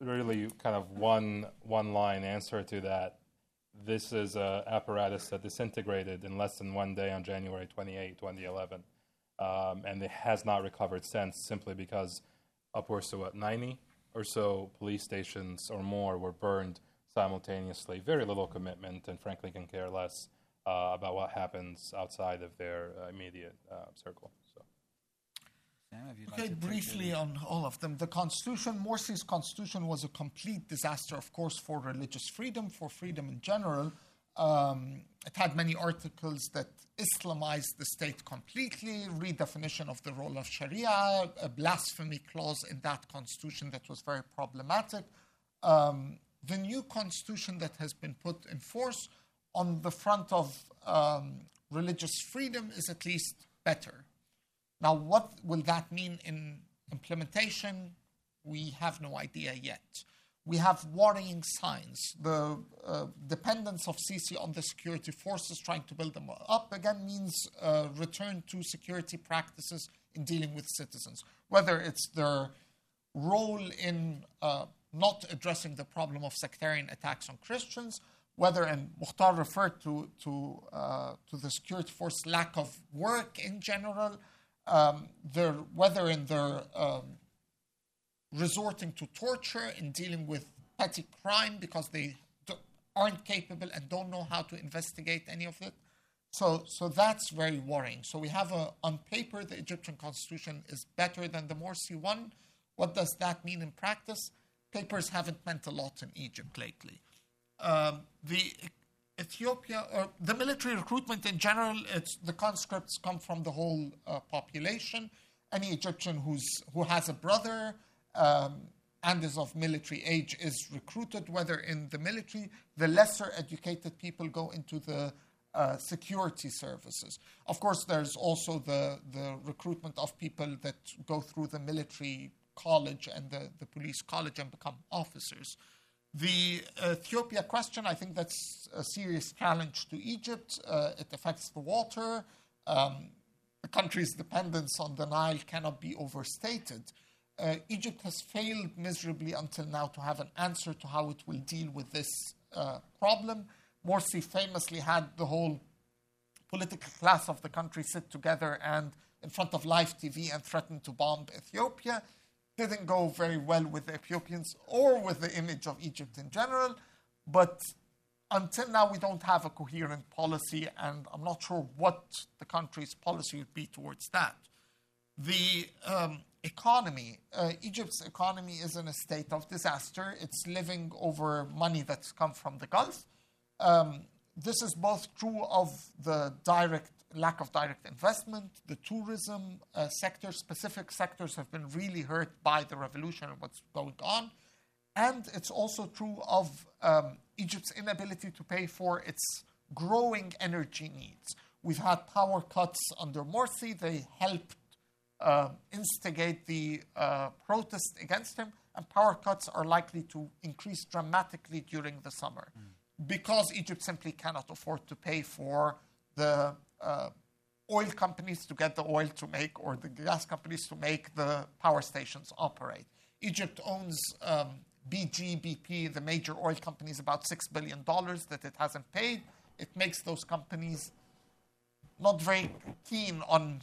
really, kind of one one line answer to that. This is an apparatus that disintegrated in less than one day on January 28, 2011 um, and it has not recovered since simply because upwards to what 90 or so police stations or more were burned simultaneously. Very little commitment, and frankly, can care less uh, about what happens outside of their uh, immediate uh, circle. Okay, briefly on all of them. The Constitution, Morsi's Constitution was a complete disaster, of course, for religious freedom, for freedom in general. Um, it had many articles that Islamized the state completely, redefinition of the role of Sharia, a blasphemy clause in that constitution that was very problematic. Um, the new constitution that has been put in force on the front of um, religious freedom is at least better. Now, what will that mean in implementation? We have no idea yet we have worrying signs. The uh, dependence of Sisi on the security forces, trying to build them up again, means uh, return to security practices in dealing with citizens, whether it's their role in uh, not addressing the problem of sectarian attacks on Christians, whether, and Mokhtar referred to, to, uh, to the security force lack of work in general, um, whether in their um, resorting to torture in dealing with petty crime because they aren't capable and don't know how to investigate any of it. So, so that's very worrying. So we have a, on paper, the Egyptian constitution is better than the Morsi one. What does that mean in practice? Papers haven't meant a lot in Egypt lately. Um, the Ethiopia, or the military recruitment in general, it's, the conscripts come from the whole uh, population. Any Egyptian who's, who has a brother, um, and is of military age is recruited, whether in the military, the lesser educated people go into the uh, security services. Of course, there's also the, the recruitment of people that go through the military college and the, the police college and become officers. The Ethiopia question, I think that's a serious challenge to Egypt. Uh, it affects the water. Um, the country's dependence on the Nile cannot be overstated uh, Egypt has failed miserably until now to have an answer to how it will deal with this uh, problem. Morsi famously had the whole political class of the country sit together and in front of live TV and threaten to bomb Ethiopia. Didn't go very well with the Ethiopians or with the image of Egypt in general. But until now, we don't have a coherent policy, and I'm not sure what the country's policy would be towards that. The um, economy. Uh, Egypt's economy is in a state of disaster. It's living over money that's come from the Gulf. Um, this is both true of the direct lack of direct investment, the tourism uh, sector. Specific sectors have been really hurt by the revolution and what's going on. And it's also true of um, Egypt's inability to pay for its growing energy needs. We've had power cuts under Morsi. They helped uh, instigate the uh, protest against him, and power cuts are likely to increase dramatically during the summer mm. because Egypt simply cannot afford to pay for the uh, oil companies to get the oil to make or the gas companies to make the power stations operate. Egypt owns um, BG, BP, the major oil companies, about $6 billion that it hasn't paid. It makes those companies not very keen on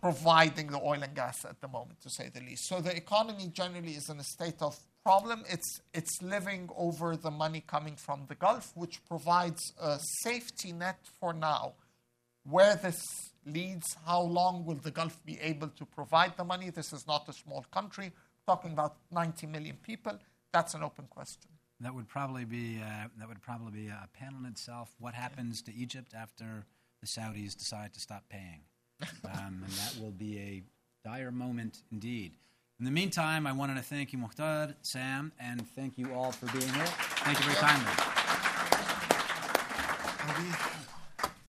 providing the oil and gas at the moment, to say the least. So the economy generally is in a state of problem. It's, it's living over the money coming from the Gulf, which provides a safety net for now. Where this leads, how long will the Gulf be able to provide the money? This is not a small country, talking about 90 million people. That's an open question. That would probably be uh, that would probably be a panel in itself. What happens to Egypt after the Saudis decide to stop paying? Um, and that will be a dire moment indeed. In the meantime, I wanted to thank you, Mokhtar, Sam, and thank you all for being here. Thank you very kindly.